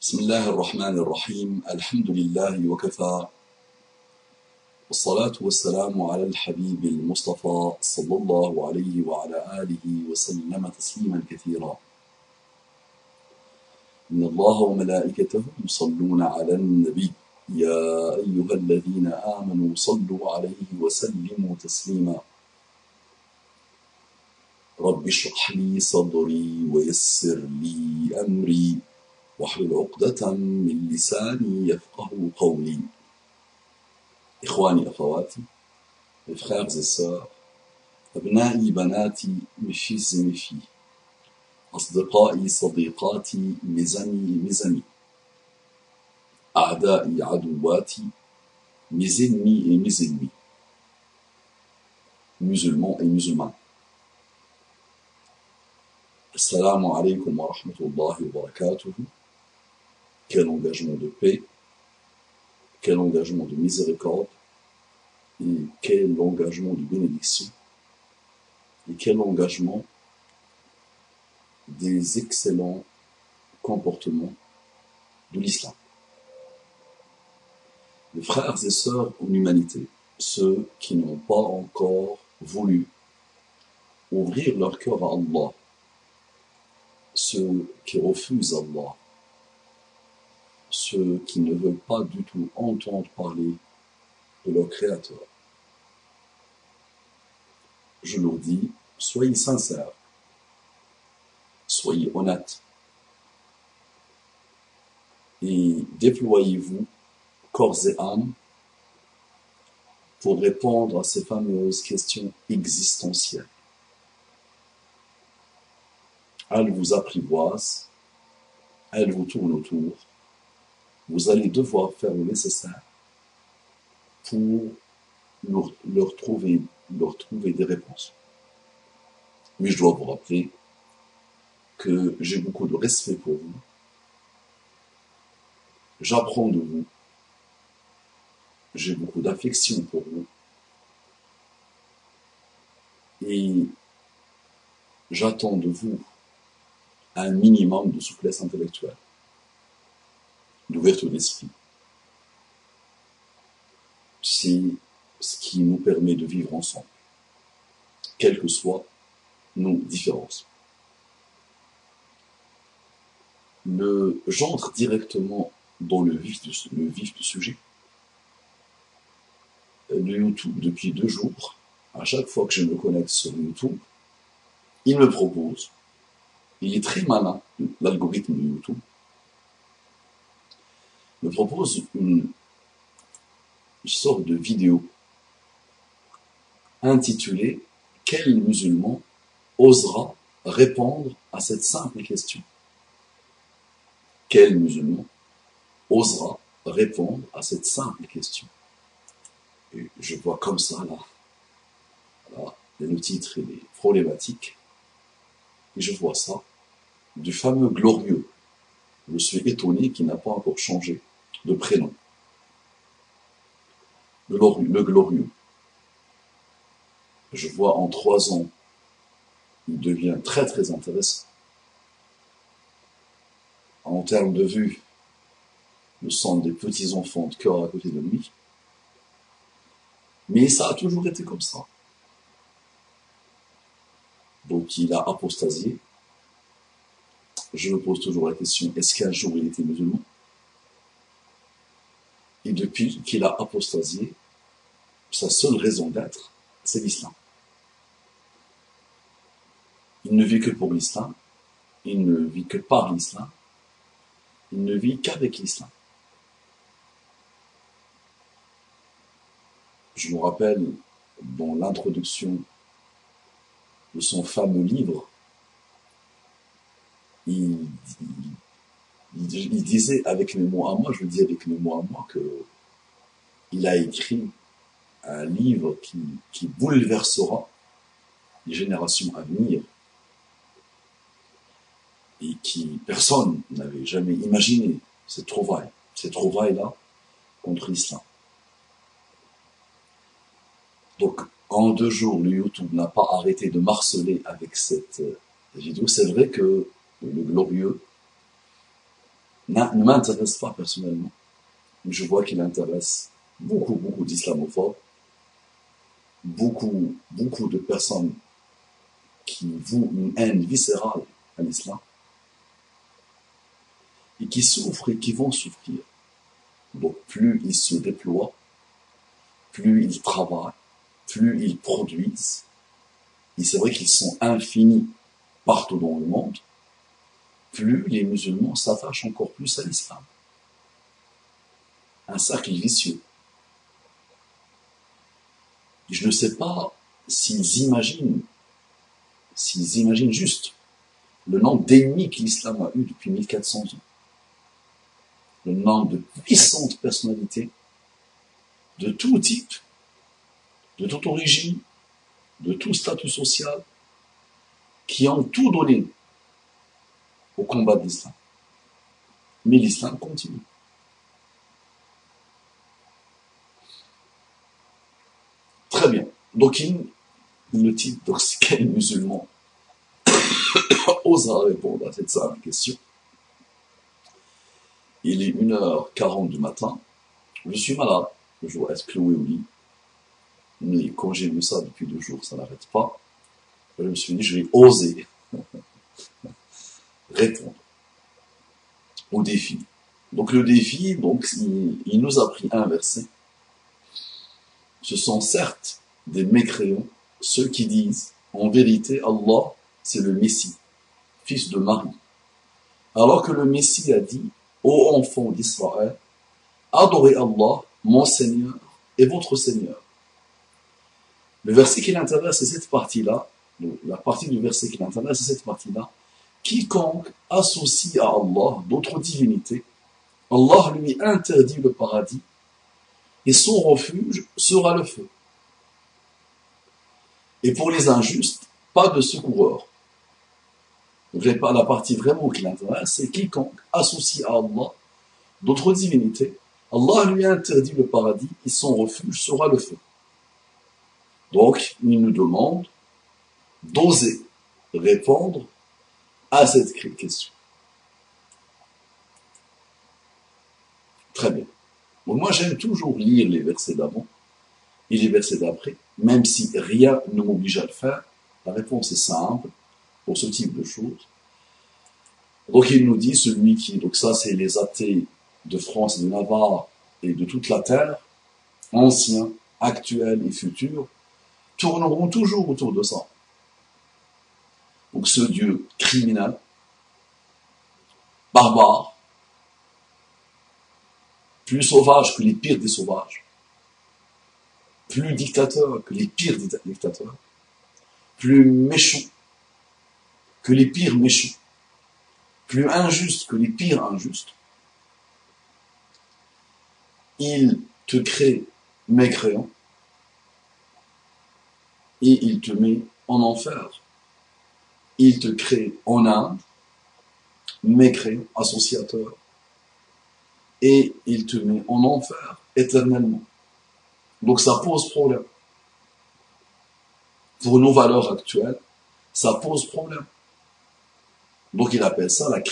بسم الله الرحمن الرحيم. الحمد لله وكفى. والصلاة والسلام على الحبيب المصطفى صلى الله عليه وعلى آله وسلم تسليما كثيرا. إن الله وملائكته يصلون على النبي. يا أيها الذين آمنوا صلوا عليه وسلموا تسليما. رب اشرح لي صدري ويسر لي أمري. واحلل عقدة من لساني يفقه قولي إخواني أخواتي الفخارز السار أبنائي بناتي مشي زمشي أصدقائي صديقاتي مزني مزني أعدائي عدواتي مزني مزني مسلمون إي musulmanes. السلام عليكم ورحمة الله وبركاته. Quel engagement de paix, quel engagement de miséricorde, et quel engagement de bénédiction, et quel engagement des excellents comportements de l'islam. Les frères et sœurs en humanité, ceux qui n'ont pas encore voulu ouvrir leur cœur à Allah, ceux qui refusent Allah, ceux qui ne veulent pas du tout entendre parler de leur Créateur. Je leur dis, soyez sincères, soyez honnêtes et déployez-vous corps et âme pour répondre à ces fameuses questions existentielles. Elle vous apprivoise, elle vous tourne autour, vous allez devoir faire le nécessaire pour leur, trouver des réponses. Mais je dois vous rappeler que j'ai beaucoup de respect pour vous. J'apprends de vous. J'ai beaucoup d'affection pour vous. Et j'attends de vous un minimum de souplesse intellectuelle, d'ouverture d'esprit. C'est ce qui nous permet de vivre ensemble, quelles que soient nos différences. Le j'entre directement dans le vif, du, le vif du sujet. Le YouTube, depuis deux jours, à chaque fois que je me connecte sur YouTube, il me propose il est très malin, l'algorithme de YouTube, me propose une, sorte de vidéo intitulée Quel musulman osera répondre à cette simple question? Quel musulman osera répondre à cette simple question? Et je vois comme ça là, là le titre il est problématique, et je vois ça du fameux glorieux. Je suis étonné qu'il n'a pas encore changé de prénom. Le glorieux, le. Je vois en trois ans, il devient très très intéressant. En termes de vue, nous sommes des petits enfants de cœur à côté de lui. Mais ça a toujours été comme ça. Donc il a apostasié, je me pose toujours la question, est-ce qu'un jour il était musulman Et depuis qu'il a apostasié, sa seule raison d'être, c'est l'islam. Il ne vit que pour l'islam, il ne vit que par l'islam, il ne vit qu'avec l'islam. Je me rappelle dans l'introduction de son fameux livre, il, il, il, disait avec mes mots à moi, je le dis avec mes mots à moi, que il a écrit un livre qui, qui bouleversera les générations à venir et qui personne n'avait jamais imaginé cette trouvaille, cette trouvaille-là contre l'islam. Donc, en deux jours, le YouTube n'a pas arrêté de marceler avec cette vidéo. C'est vrai que le glorieux ne m'intéresse pas personnellement. Je vois qu'il intéresse beaucoup, beaucoup d'islamophobes, beaucoup, beaucoup de personnes qui vouent une haine viscérale à l'islam et qui souffrent et qui vont souffrir. Donc plus ils se déploient, plus ils travaillent, plus ils produisent, et c'est vrai qu'ils sont infinis partout dans le monde, plus les musulmans s'attachent encore plus à l'islam. Un cercle vicieux. je ne sais pas s'ils imaginent, s'ils imaginent juste le nombre d'ennemis que l'islam a eu depuis 1400 ans. Le nombre de puissantes personnalités de tout type, de toute origine, de tout statut social, qui ont tout donné au combat de l'islam. Mais l'islam continue. Très bien. Donc, il, le donc, quel musulman osera répondre à cette simple question Il est 1h40 du matin. Je suis malade. Je dois être cloué au lit. Mais quand j'ai vu ça depuis deux jours, ça n'arrête pas. Je me suis dit, je vais oser répondre au défi. Donc le défi, donc, il, nous a pris un verset. Ce sont certes des mécréants, ceux qui disent, en vérité, Allah, c'est le Messie, fils de Marie. Alors que le Messie a dit, ô enfants d'Israël, adorez Allah, mon Seigneur et votre Seigneur. Le verset qui l'intéresse, c'est cette partie-là, la partie du verset qui l'intéresse, c'est cette partie-là. Quiconque associe à Allah d'autres divinités, Allah lui interdit le paradis et son refuge sera le feu. Et pour les injustes, pas de secoureur. Donc la partie vraiment qui l'intéresse, c'est quiconque associe à Allah d'autres divinités, Allah lui interdit le paradis et son refuge sera le feu. Donc, il nous demande d'oser répondre à cette question. Très bien. moi, j'aime toujours lire les versets d'avant et les versets d'après, même si rien ne m'oblige à le faire. La réponse est simple pour ce type de choses. Donc, il nous dit, celui qui, donc ça, c'est les athées de France et de Navarre et de toute la terre, anciens, actuels et futurs, tourneront toujours autour de ça. Donc ce Dieu criminel, barbare, plus sauvage que les pires des sauvages, plus dictateur que les pires dictateurs, plus méchant que les pires méchants, plus injuste que les pires injustes, il te crée mécréant et il te met en enfer. Il te crée en Inde, mécréant, associateur, et il te met en enfer éternellement. Donc ça pose problème. Pour nos valeurs actuelles, ça pose problème. Donc il appelle ça la,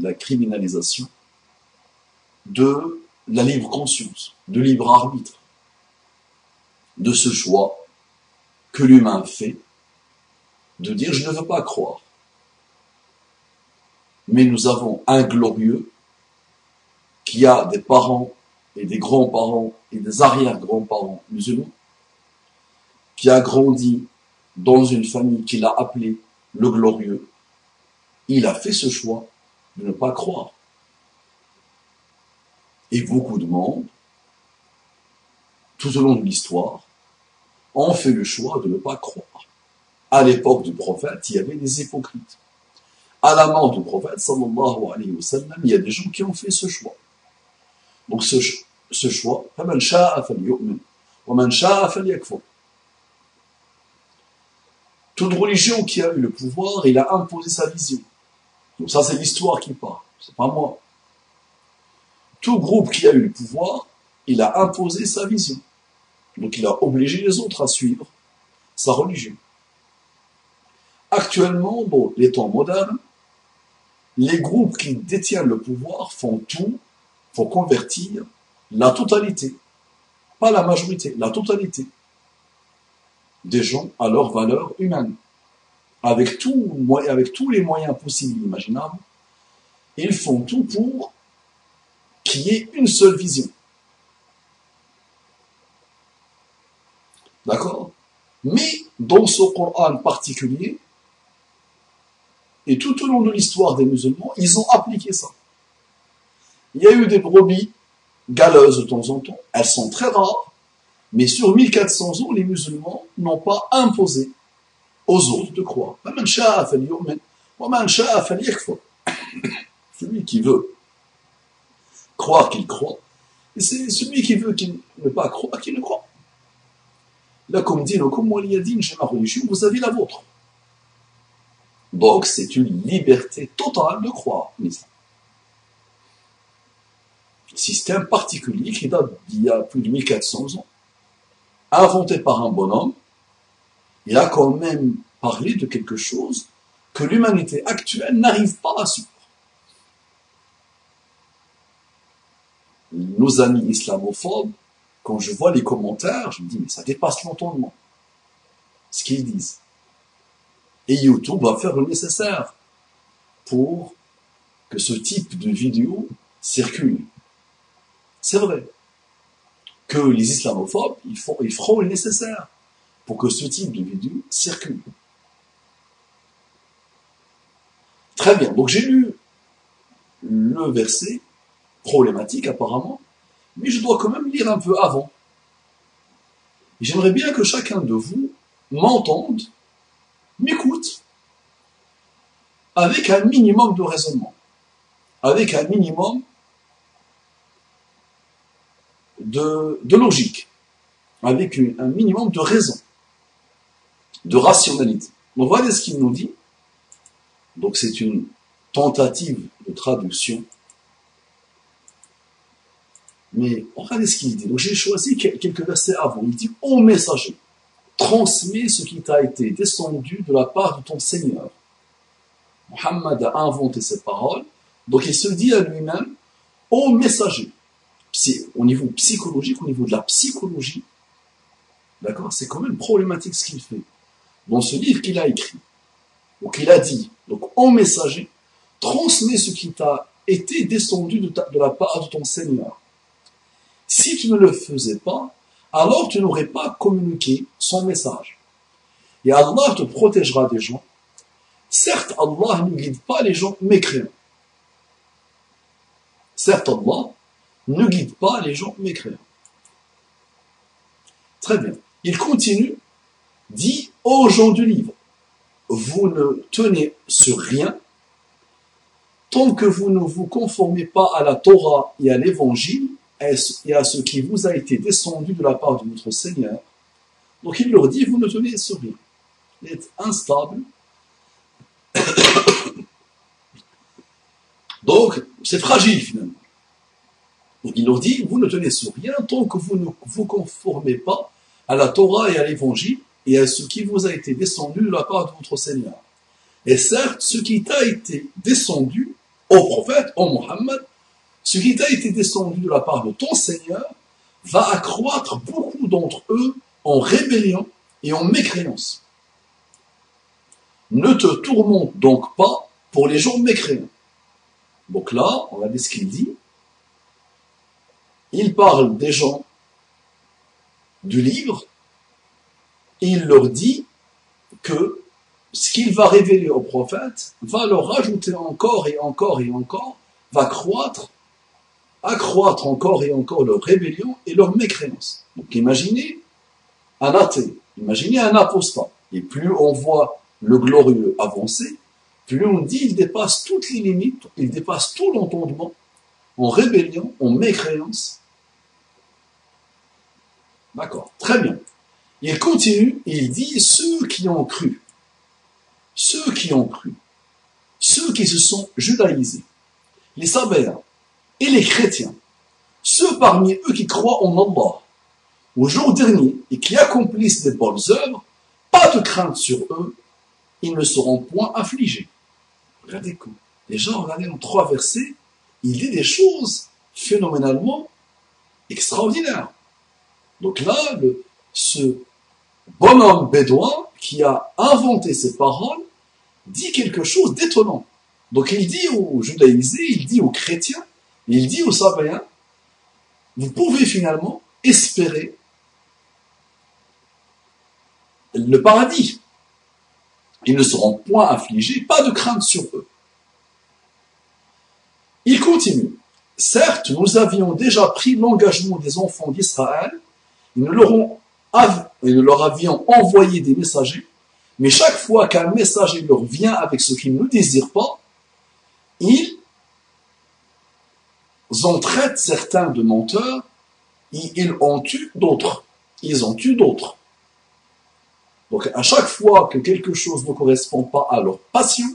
la criminalisation de la libre conscience, de libre arbitre, de ce choix que l'humain fait, de dire je ne veux pas croire. Mais nous avons un glorieux qui a des parents et des grands-parents et des arrière-grands-parents musulmans, qui a grandi dans une famille qu'il a appelée le glorieux, il a fait ce choix de ne pas croire. Et beaucoup de monde, tout au long de l'histoire, ont fait le choix de ne pas croire. À l'époque du prophète, il y avait des hypocrites. À la mort du prophète, sallallahu alayhi wa sallam, il y a des gens qui ont fait ce choix. Donc ce, choix, toute religion qui a eu le pouvoir, il a imposé sa vision. Donc ça, c'est l'histoire qui parle, c'est pas moi. Tout groupe qui a eu le pouvoir, il a imposé sa vision. Donc il a obligé les autres à suivre sa religion. Actuellement, bon, les temps modernes, les groupes qui détiennent le pouvoir font tout pour convertir la totalité, pas la majorité, la totalité des gens à leur valeur humaine, avec, avec tous les moyens possibles et imaginables. Ils font tout pour qu'il y ait une seule vision. D'accord? Mais dans ce Coran particulier, et tout au long de l'histoire des musulmans, ils ont appliqué ça. Il y a eu des brebis galeuses de temps en temps, elles sont très rares, mais sur 1400 ans, les musulmans n'ont pas imposé aux autres de croire. Celui qui veut croire qu'il croit, et c'est celui qui veut qu'il ne pas croire qu'il ne croit. Là, comme dit le comme j'ai ma religion, vous avez la vôtre. Donc, c'est une liberté totale de croire en islam. Système particulier qui date d'il y a plus de 1400 ans, inventé par un bonhomme, il a quand même parlé de quelque chose que l'humanité actuelle n'arrive pas à suivre. Nos amis islamophobes, quand je vois les commentaires, je me dis, mais ça dépasse l'entendement. Ce qu'ils disent. Et YouTube va faire le nécessaire pour que ce type de vidéo circule. C'est vrai que les islamophobes, ils, font, feront le nécessaire pour que ce type de vidéo circule. Très bien, donc j'ai lu le verset problématique apparemment, mais je dois quand même lire un peu avant. J'aimerais bien que chacun de vous m'entende m'écoute avec un minimum de raisonnement, avec un minimum de, logique, avec un minimum de raison, de rationalité. Donc voilà ce qu'il nous dit. Donc c'est une tentative de traduction. Mais regardez ce qu'il dit. Donc j'ai choisi quelques versets avant. Il dit Ô messager, transmets ce qui t'a été descendu de la part de ton Seigneur. Muhammad a inventé ces paroles, donc il se dit à lui-même, ô messager, au niveau psychologique, au niveau de la psychologie, d'accord, c'est quand même problématique ce qu'il fait. Dans ce livre qu'il a écrit, donc il a dit, donc ô messager, transmets ce qui t'a été descendu de, de la part de ton Seigneur. Si tu ne le faisais pas, alors tu n'aurais pas communiqué son message. Et Allah te protégera des gens. Certes, Allah ne guide pas les gens mécréants. Certes, Allah ne guide pas les gens mécréants. Très bien. Il continue, dit aux gens du livre, vous ne tenez sur rien tant que vous ne vous conformez pas à la Torah et à l'évangile et à ce qui vous a été descendu de la part de notre Seigneur? Donc il leur dit, vous ne tenez sur rien. Vous êtes instable. Donc, c'est fragile finalement. Donc il leur dit, vous ne tenez sur rien tant que vous ne vous conformez pas à la Torah et à l'Évangile et à ce qui vous a été descendu de la part de votre Seigneur. Et certes, ce qui t'a été descendu au prophète, au Mohammed, ce qui t'a été descendu de la part de ton Seigneur va accroître beaucoup d'entre eux en rébellion et en mécréance. Ne te tourmente donc pas pour les gens mécréants. Donc là, on va ce qu'il dit. Il parle des gens du livre et il leur dit que ce qu'il va révéler au prophète va leur rajouter encore et encore et encore, va croître accroître encore et encore leur rébellion et leur mécréance. Donc imaginez un athée, imaginez un apostat. Et plus on voit le glorieux avancer, plus on dit il dépasse toutes les limites, il dépasse tout l'entendement, en rébellion, en mécréance. D'accord, très bien. Il continue, il dit ceux qui ont cru, ceux qui ont cru, ceux qui se sont judaïsés, les sabères, et les chrétiens, ceux parmi eux qui croient en Allah, au jour dernier, et qui accomplissent des bonnes œuvres, pas de crainte sur eux, ils ne seront point affligés. Regardez Déjà, regardez, en trois versets, il dit des choses phénoménalement extraordinaires. Donc là, ce bonhomme bédouin qui a inventé ces paroles dit quelque chose d'étonnant. Donc il dit aux judaïsés, il dit aux chrétiens, il dit aux sabéens, vous pouvez finalement espérer le paradis. Ils ne seront point affligés, pas de crainte sur eux. Il continue. Certes, nous avions déjà pris l'engagement des enfants d'Israël, nous, nous leur avions envoyé des messagers, mais chaque fois qu'un messager leur vient avec ce qu'ils ne désirent pas, ils en traitent certains de menteurs, et ils en tuent d'autres. Ils en tuent d'autres. Donc à chaque fois que quelque chose ne correspond pas à leur passion,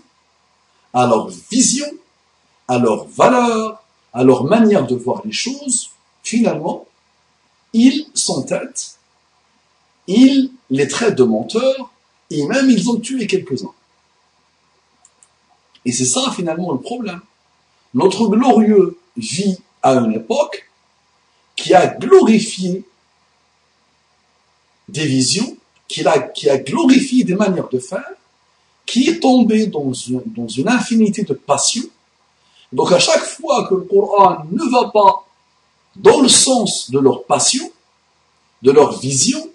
à leur vision, à leur valeur, à leur manière de voir les choses, finalement, ils s'entêtent, ils les traitent de menteurs, et même ils ont tué quelques-uns. Et c'est ça finalement le problème. Notre glorieux vit à une époque qui a glorifié des visions qui a, glorifié des manières de faire, qui est tombé dans une, dans une infinité de passions. Donc à chaque fois que le Coran ne va pas dans le sens de leur passion, de leur vision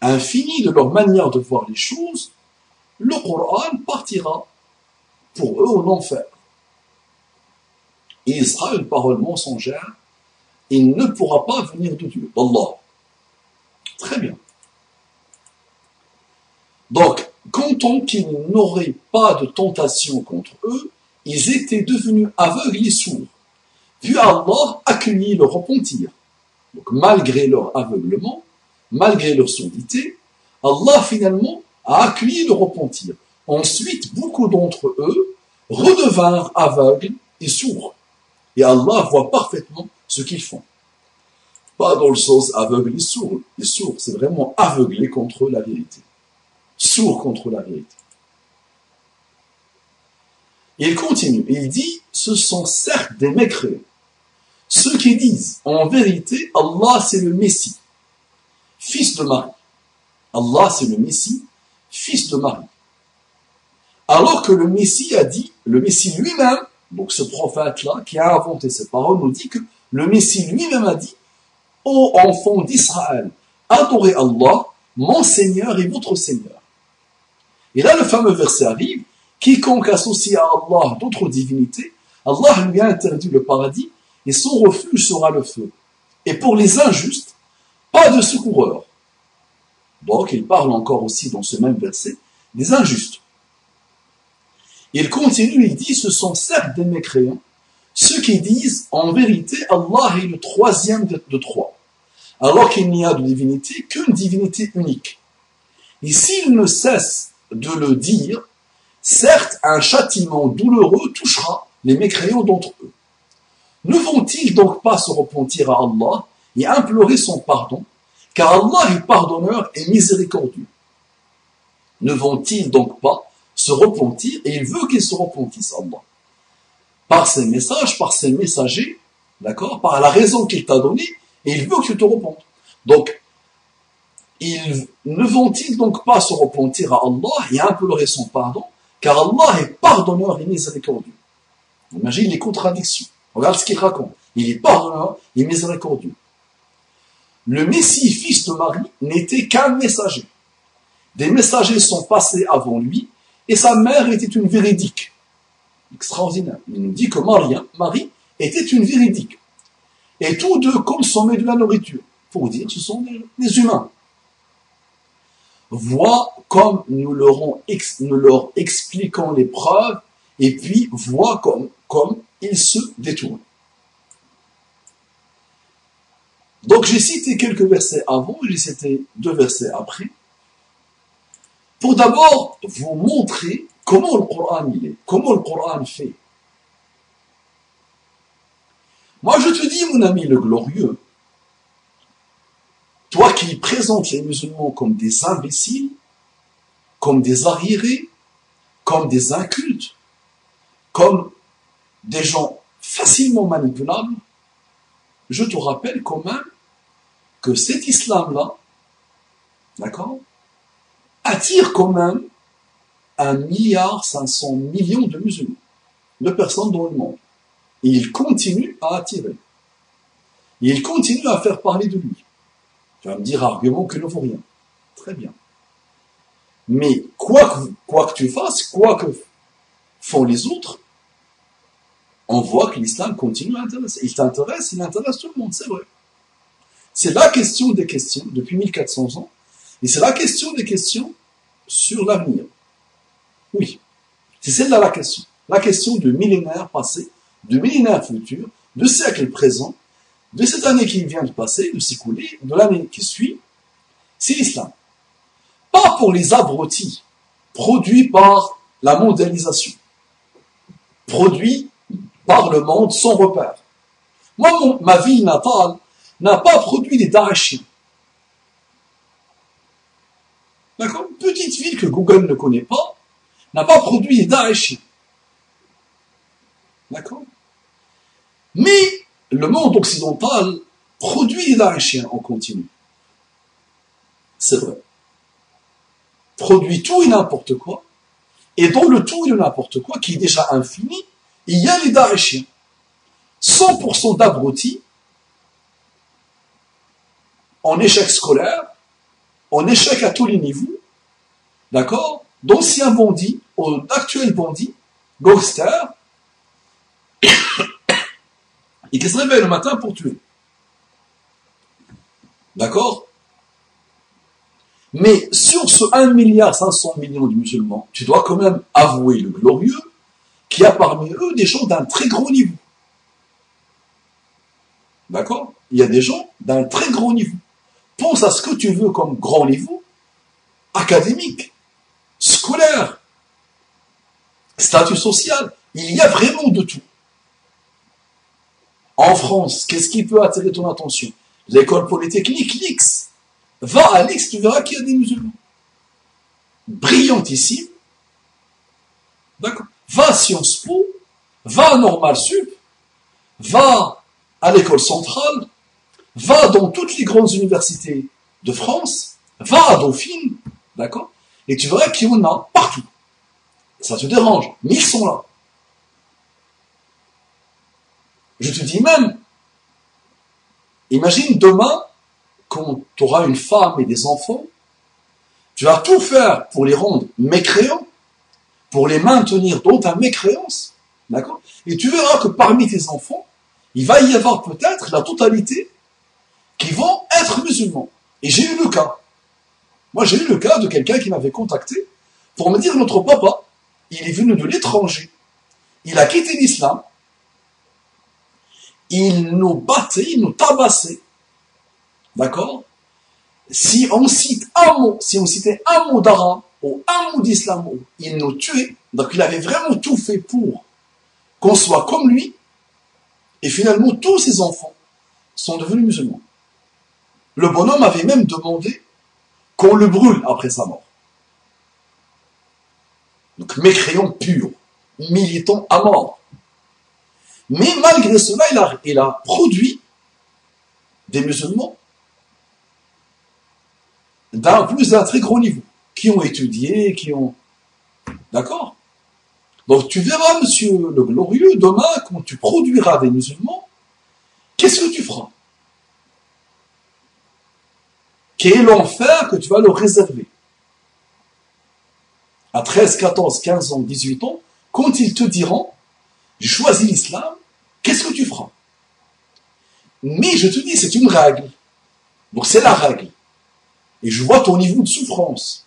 infinie, de leur manière de voir les choses, le Coran partira pour eux en enfer. Il sera une parole mensongère. Il ne pourra pas venir de Dieu, d'Allah. Très bien. Donc, comptons qu'ils n'auraient pas de tentation contre eux, ils étaient devenus aveugles et sourds. Puis Allah accueillit leur repentir. Donc, malgré leur aveuglement, malgré leur surdité, Allah finalement a accueilli le repentir. Ensuite, beaucoup d'entre eux redevinrent aveugles et sourds. Et Allah voit parfaitement ce qu'ils font. Pas dans le sens aveugle et sourd. Les sourds, c'est vraiment aveugler contre la vérité sourd contre la vérité. Il continue, il dit, ce sont certes des mécréants. Ceux qui disent, en vérité, Allah c'est le Messie, fils de Marie. Allah c'est le Messie, fils de Marie. Alors que le Messie a dit, le Messie lui-même, donc ce prophète-là qui a inventé ces paroles, nous dit que le Messie lui-même a dit, Ô enfants d'Israël, adorez Allah, mon Seigneur et votre Seigneur. Et là, le fameux verset arrive, quiconque associe à Allah d'autres divinités, Allah lui a interdit le paradis et son refuge sera le feu. Et pour les injustes, pas de secoureur. Donc, il parle encore aussi dans ce même verset des injustes. Il continue, il dit, ce sont certes des mécréants, ceux qui disent, en vérité, Allah est le troisième de trois, alors qu'il n'y a de divinité qu'une divinité unique. Et s'ils ne cessent de le dire, certes un châtiment douloureux touchera les mécréants d'entre eux. Ne vont-ils donc pas se repentir à Allah et implorer son pardon, car Allah est pardonneur et miséricordieux? Ne vont-ils donc pas repentir et il veut qu'ils se repentissent Allah Par ses messages, par ses messagers, d'accord Par la raison qu'il t'a donnée, et il veut que tu te repentes. Donc, ils ne vont-ils donc pas se repentir à Allah et implorer son pardon, car Allah est pardonneur et miséricordieux. Imagine les contradictions. Regarde ce qu'il raconte. Il est pardonneur et miséricordieux. Le Messie, fils de Marie, n'était qu'un messager. Des messagers sont passés avant lui, et sa mère était une véridique. Extraordinaire. Il nous dit que Marie, Marie était une véridique. Et tous deux consommaient de la nourriture. Pour dire, ce sont des humains voit comme nous leur, expliquons les preuves, et puis comme, comme ils se détournent. Donc j'ai cité quelques versets avant, j'ai cité deux versets après, pour d'abord vous montrer comment le Coran il est, comment le Coran fait. Moi je te dis, mon ami le glorieux, toi qui présentes les musulmans comme des imbéciles, comme des arriérés, comme des incultes, comme des gens facilement manipulables, je te rappelle quand même que cet islam-là, d'accord, attire quand même un milliard 500 millions de musulmans, de personnes dans le monde. Et il continue à attirer. Et il continue à faire parler de lui. Tu vas me dire argument que ne vaut rien. Très bien. Mais quoi que, quoi que tu fasses, quoi que font les autres, on voit que l'islam continue à intéresser. Il t'intéresse, il intéresse tout le monde, c'est vrai. C'est la question des questions depuis 1400 ans, et c'est la question des questions sur l'avenir. Oui, c'est celle-là la question. La question de millénaires passés, de millénaires futurs, de siècles présents, de cette année qui vient de passer, de s'écouler, de l'année qui suit, c'est l'islam. Pas pour les abrutis produits par la mondialisation, produits par le monde sans repère. Moi, ma vie natale n'a pas produit des Daechiens. D'accord Petite ville que Google ne connaît pas, n'a pas produit Daechiens. D'accord? Mais le monde occidental produit Daechiens en continu. C'est vrai. Produit tout et n'importe quoi. Et dans le tout et n'importe quoi, qui est déjà infini, il y a les Daechiens. 100% d'abrutis en échec scolaire, en échec à tous les niveaux, d'accord? D'anciens bandits, d'actuels bandits, gangsters, et qui se réveillent le matin pour tuer. D'accord? Mais sur ce 1 milliard 500 millions de musulmans, tu dois quand même avouer le glorieux qu'il y a parmi eux des gens d'un très gros niveau. D'accord? Il y a des gens d'un très gros niveau. Pense à ce que tu veux comme grand niveau, académique, scolaire, statut social. Il y a vraiment de tout. En France, qu'est-ce qui peut attirer ton attention? L'école polytechnique, l'X. Va à l'X, tu verras qu'il y a des musulmans. Brillantissime. D'accord Va à Sciences Po, va à Normal Sup, va à l'école centrale, va dans toutes les grandes universités de France, va à Dauphine, d'accord Et tu verras qu'il y en a partout. Ça te dérange, mais ils sont là. Je te dis même, imagine demain, quand tu auras une femme et des enfants, tu vas tout faire pour les rendre mécréants, pour les maintenir dans ta mécréance, d'accord Et tu verras que parmi tes enfants, il va y avoir peut-être la totalité qui vont être musulmans. Et j'ai eu le cas. Moi, j'ai eu le cas de quelqu'un qui m'avait contacté pour me dire notre papa, il est venu de l'étranger. Il a quitté l'islam il nous battait, il nous tabassait. D'accord? Si on cite un mot, si on citait un mot d'arabe ou un mot d'islam, il nous tuait. Donc il avait vraiment tout fait pour qu'on soit comme lui. Et finalement, tous ses enfants sont devenus musulmans. Le bonhomme avait même demandé qu'on le brûle après sa mort. Donc mécréant pur, militant à mort. Mais malgré cela, il a, produit des musulmans d'un plus d'un très gros niveau, qui ont étudié, qui ont... D'accord? Donc tu verras, monsieur le glorieux, demain, quand tu produiras des musulmans, qu'est-ce que tu feras? Quel est l'enfer que tu vas leur réserver À 13, 14, 15 ans, 18 ans, quand ils te diront, j'ai choisi l'islam, qu'est-ce que tu feras? Mais je te dis, c'est une règle. Donc c'est la règle. Et je vois ton niveau de souffrance.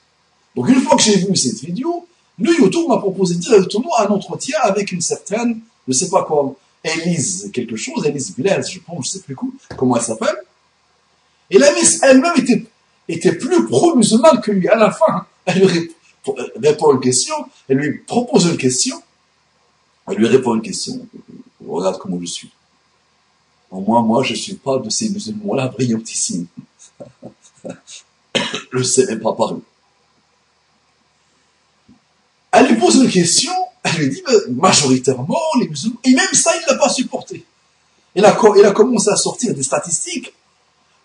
Donc une fois que j'ai vu cette vidéo, le YouTube m'a proposé directement un entretien avec une certaine, je ne sais pas quoi, Elise quelque chose, Elise Blaise, je pense, je ne sais plus comment elle s'appelle. Et la miss elle-même était, était plus pro-musulmane que lui. À la fin, elle lui répond une question, elle lui propose une question, elle lui répond une question. Regarde comment je suis. Au moins, moi, je ne suis pas de ces musulmans-là brillantissimes. je ne sais même pas parler. Elle lui pose une question, Elle lui dit, majoritairement, les musulmans, et même ça, il ne l'a pas supporté. Il a, il a commencé à sortir des statistiques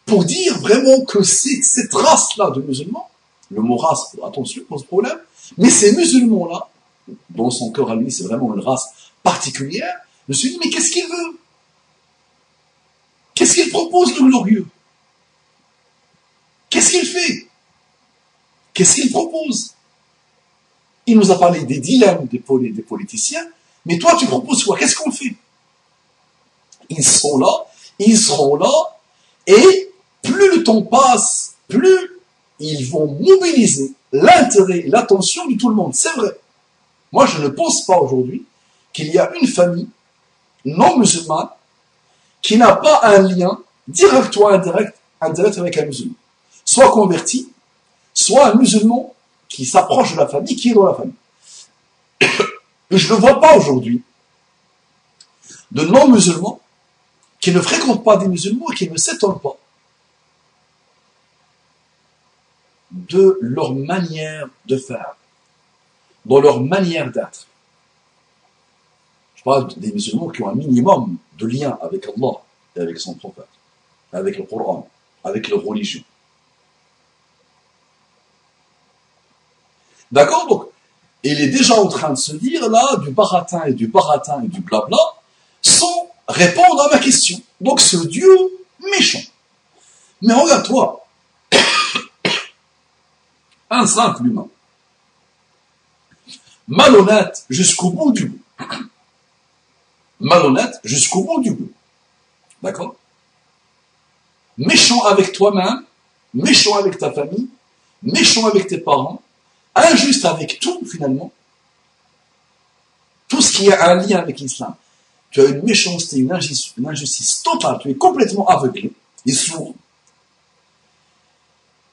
pour dire vraiment que cette race-là de musulmans, le mot race, attention, pose problème, mais ces musulmans-là, dans son cœur à lui, c'est vraiment une race particulière, je me suis dit, mais qu'est-ce qu'il veut? Qu'est-ce qu'il propose de glorieux? Qu'est-ce qu'il fait? Qu'est-ce qu'il propose? Il nous a parlé des dilemmes des, des politiciens, mais toi tu proposes quoi? Qu'est-ce qu'on fait? Ils sont là, ils seront là, et plus le temps passe, plus ils vont mobiliser l'intérêt, l'attention de tout le monde. C'est vrai. Moi, je ne pense pas aujourd'hui qu'il y a une famille non musulmane qui n'a pas un lien direct ou indirect, avec un musulman. Soit converti, soit un musulman qui s'approche de la famille, qui est dans la famille. Et je ne vois pas aujourd'hui de non-musulmans qui ne fréquentent pas des musulmans et qui ne s'étonnent pas de leur manière de faire, dans leur manière d'être. Je parle des musulmans qui ont un minimum de lien avec Allah et avec son prophète, avec le Coran, avec leur religion. D'accord Donc, il est déjà en train de se dire là, du baratin et du baratin et du blabla, sans répondre à ma question. Donc, ce Dieu méchant. Mais regarde-toi, un simple humain, malhonnête jusqu'au bout du bout. Malhonnête jusqu'au bout du bout. D'accord? Méchant avec toi-même, méchant avec ta famille, méchant avec tes parents, injuste avec tout finalement. Tout ce qui a un lien avec l'islam. Tu as une méchanceté, une injustice, totale, tu es complètement aveuglé et sourd.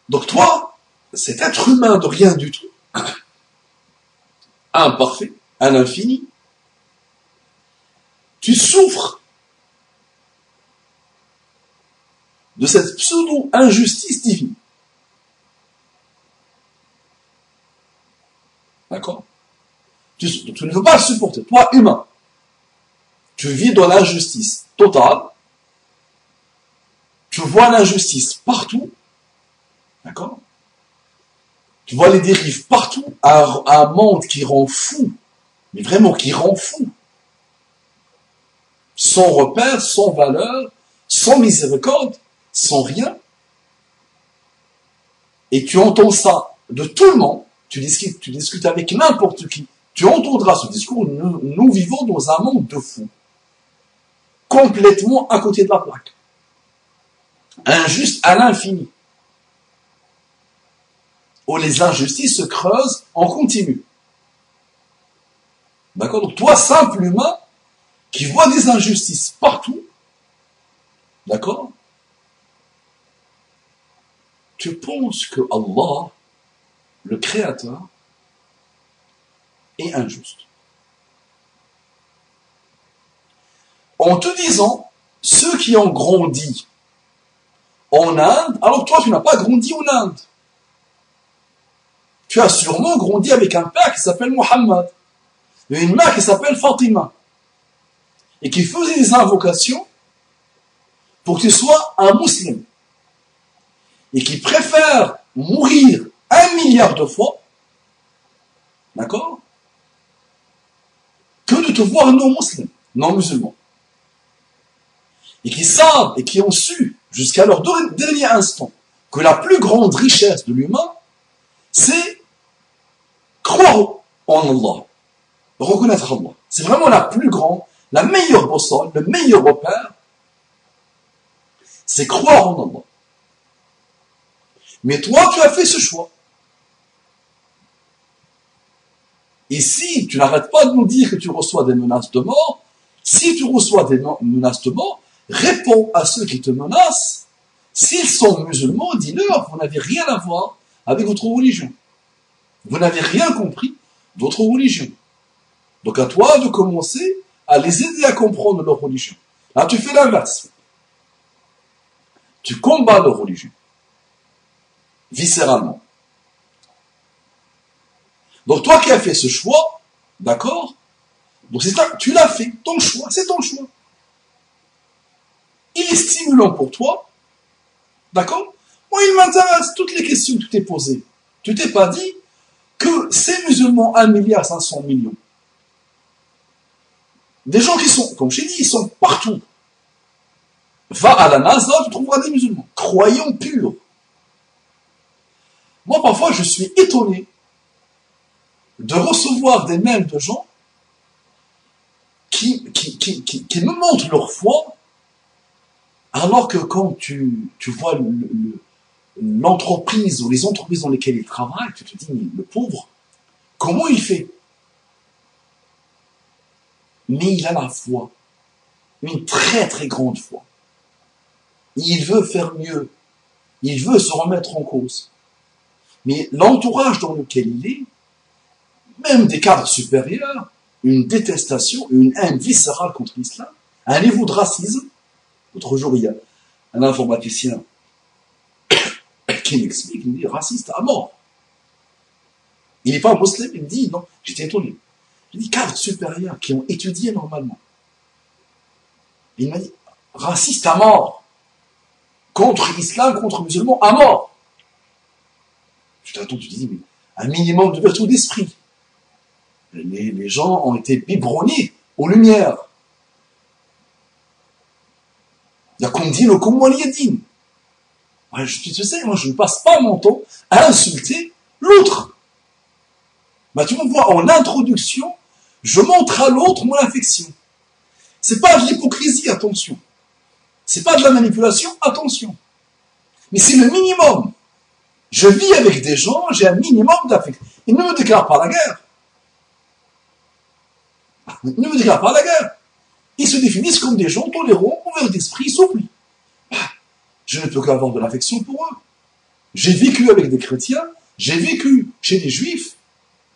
Donc toi, cet être humain de rien du tout, imparfait, à l'infini, tu souffres de cette pseudo-injustice divine. D'accord? Tu, ne veux pas supporter. Toi, humain, tu vis dans l'injustice totale. Tu vois l'injustice partout. D'accord? Tu vois les dérives partout. Un, un monde qui rend fou. Mais vraiment qui rend fou. Sans repère, sans valeur, sans miséricorde, sans rien. Et tu entends ça de tout le monde tu discutes, tu discutes avec n'importe qui, tu entendras ce discours, nous, vivons dans un monde de fous. Complètement à côté de la plaque. Injuste à l'infini. Où les injustices se creusent en continu. D'accord? Donc toi, simple humain, qui vois des injustices partout, d'accord? Tu penses que Allah le Créateur est injuste. En te disant, ceux qui ont grandi en Inde, alors toi tu n'as pas grandi en Inde. Tu as sûrement grandi avec un père qui s'appelle Mohammed et une mère qui s'appelle Fatima et qui faisait des invocations pour que tu sois un musulman et qui préfère mourir un milliard de fois, d'accord, que de te voir non musulman, non musulman. Et qui savent et qui ont su, jusqu'à leur dernier instant, que la plus grande richesse de l'humain, c'est en Allah, reconnaître Allah. C'est vraiment la plus grande, la meilleure boussole, le meilleur repère, c'est croire en Allah. Mais toi, tu as fait ce choix. Et si tu n'arrêtes pas de nous dire que tu reçois des menaces de mort, si tu reçois des menaces de mort, réponds à ceux qui te menacent. S'ils sont musulmans, dis-leur, vous n'avez rien à voir avec votre religion. Vous n'avez rien compris de votre religion. Donc à toi de commencer à les aider à comprendre leur religion. Là, tu fais l'inverse. Tu combats leur religion. Viscéralement. Donc toi qui as fait ce choix, d'accord? Donc c'est tu l'as fait, ton choix, c'est ton choix. Il est stimulant pour toi, d'accord? Moi, il m'intéresse toutes les questions que tu t'es posées. Tu t'es pas dit ces musulmans, 1 milliard 500 millions, des gens qui sont, comme j'ai dit, ils sont partout. Va à la NASA, tu trouveras des musulmans, croyants purs. Moi, parfois, je suis étonné de recevoir des mails de gens qui, qui, qui, qui, me montrent leur foi, alors que quand tu, tu vois l'entreprise ou les entreprises dans lesquelles ils travaillent, tu te dis, le pauvre, comment il fait? Mais il a la foi, une très très grande foi. Il veut faire mieux, il veut se remettre en cause. Mais l'entourage dans lequel il est, même des cadres supérieurs, une détestation, une haine viscérale contre l'islam, un niveau de racisme. L'autre jour, il y a un informaticien qui m'explique, il dit raciste à mort. Il n'est pas musulman, il dit non, j'étais étonné. Il dit cadres supérieurs qui ont étudié normalement. Il m'a dit raciste à mort. Contre l'islam, contre musulmans, à mort. Je t'attends, tu te dis, mais un minimum de vertu d'esprit les, gens ont été biberonnés aux lumières. Il y a qu'on Je, sais, moi je ne passe pas mon temps à insulter l'autre. Bah, tu vois, en introduction, je montre à l'autre mon affection. C'est pas de l'hypocrisie, attention. C'est pas de la manipulation, attention. Mais c'est le minimum. Je vis avec des gens, j'ai un minimum d'affection. Ils ne me déclarent pas la guerre ne me déclarent pas la guerre. Ils se définissent comme des gens tolérants, ouverts d'esprit, souples. Je ne peux qu'avoir de l'affection pour eux. J'ai vécu avec des chrétiens, j'ai vécu chez des juifs,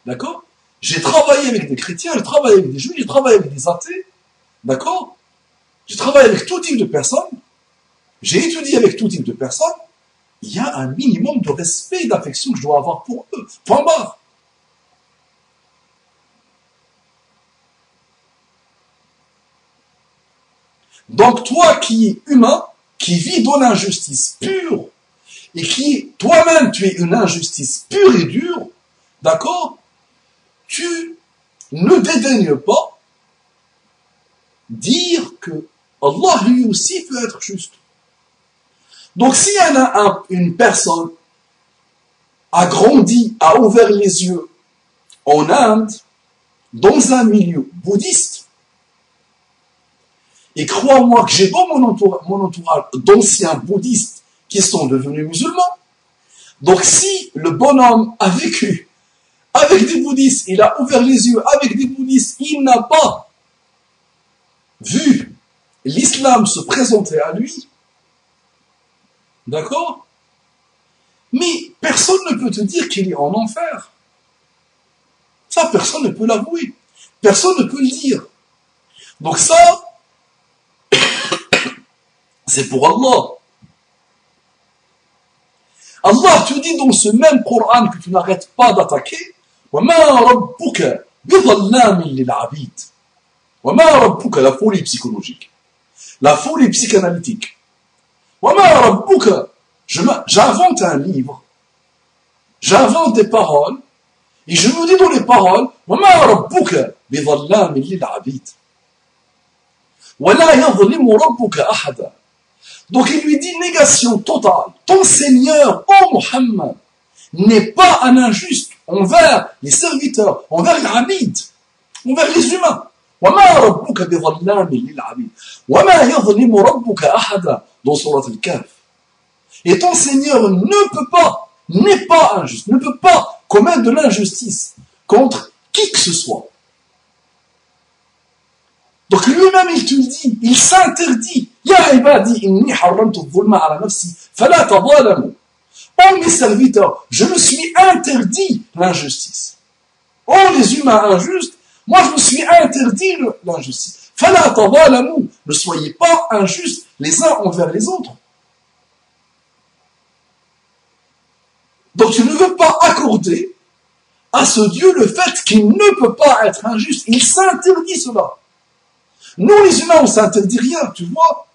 d'accord? J'ai travaillé avec des chrétiens, j'ai travaillé avec des juifs, j'ai travaillé avec des athées, d'accord? J'ai travaillé avec tout type de personnes, j'ai étudié avec tout type de personnes. Il y a un minimum de respect et d'affection que je dois avoir pour eux. Point barre. Donc toi qui es humain, qui vis dans l'injustice pure, et qui toi-même tu es une injustice pure et dure, d'accord Tu ne dédaignes pas dire que Allah lui aussi peut être juste. Donc s'il y a une personne a grandi, a ouvert les yeux en Inde, dans un milieu bouddhiste, et crois-moi que j'ai dans mon entourage, d'anciens bouddhistes qui sont devenus musulmans. Donc si le bonhomme a vécu avec des bouddhistes, il a ouvert les yeux avec des bouddhistes, il n'a pas vu l'islam se présenter à lui, d'accord? Mais personne ne peut te dire qu'il est en enfer. Ça, personne ne peut l'avouer. Personne ne peut le dire. Donc ça, c'est pour Allah. Allah te dit dans ce même Coran que tu n'arrêtes pas d'attaquer, la folie psychologique, la folie psychanalytique. J'invente un livre, j'invente des paroles, et je me dis dans les paroles, ولا يظلم ربك أحدا donc il lui dit négation totale. Ton Seigneur, ô oh Muhammad, n'est pas un injuste envers les serviteurs, envers les abides, envers les humains. Et ton Seigneur ne peut pas, n'est pas injuste, ne peut pas commettre de l'injustice contre qui que ce soit. Donc lui-même, il te le dit, il s'interdit Ya ibadi inni haramtu dhulma ala nafsi, fala tadalamu. Oh mes serviteurs, je me suis interdit l'injustice. Oh les humains injustes, moi je me suis interdit l'injustice. Fala tadalamu. Ne soyez pas injustes les uns envers les autres. Donc tu ne veux pas accorder à ce Dieu le fait qu'il ne peut pas être injuste. Il s'interdit cela. Nous, les humains, on s'interdit rien, tu vois.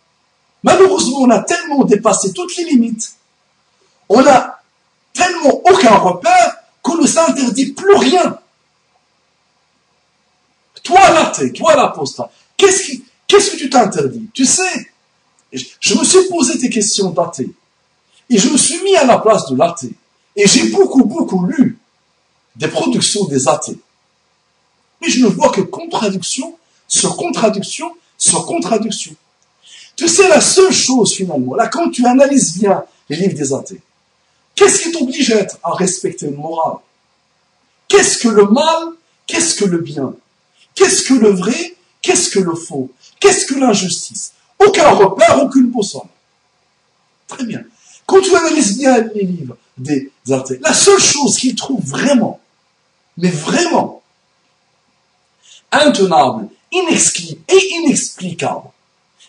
Malheureusement, on a tellement dépassé toutes les limites. On a tellement aucun repère qu'on ne s'interdit plus rien. Toi, l'athée, toi, l'apostat, qu'est-ce, qu'est-ce que tu t'interdis? Tu sais, je me suis posé des questions d'athée. Et je me suis mis à la place de l'athée. Et j'ai beaucoup, beaucoup lu des productions des athées. Mais je ne vois que contradiction sur contradiction sur contradiction. Tu sais, la seule chose finalement, là, quand tu analyses bien les livres des athées, qu'est-ce qui t'oblige à respecter une morale Qu'est-ce que le mal Qu'est-ce que le bien? Qu'est-ce que le vrai Qu'est-ce que le faux? Qu'est-ce que l'injustice? Aucun repère, aucune boussole. Très bien. Quand tu analyses bien les livres des athées, la seule chose qu'ils trouvent vraiment, mais vraiment, intenable, et inexplicable, et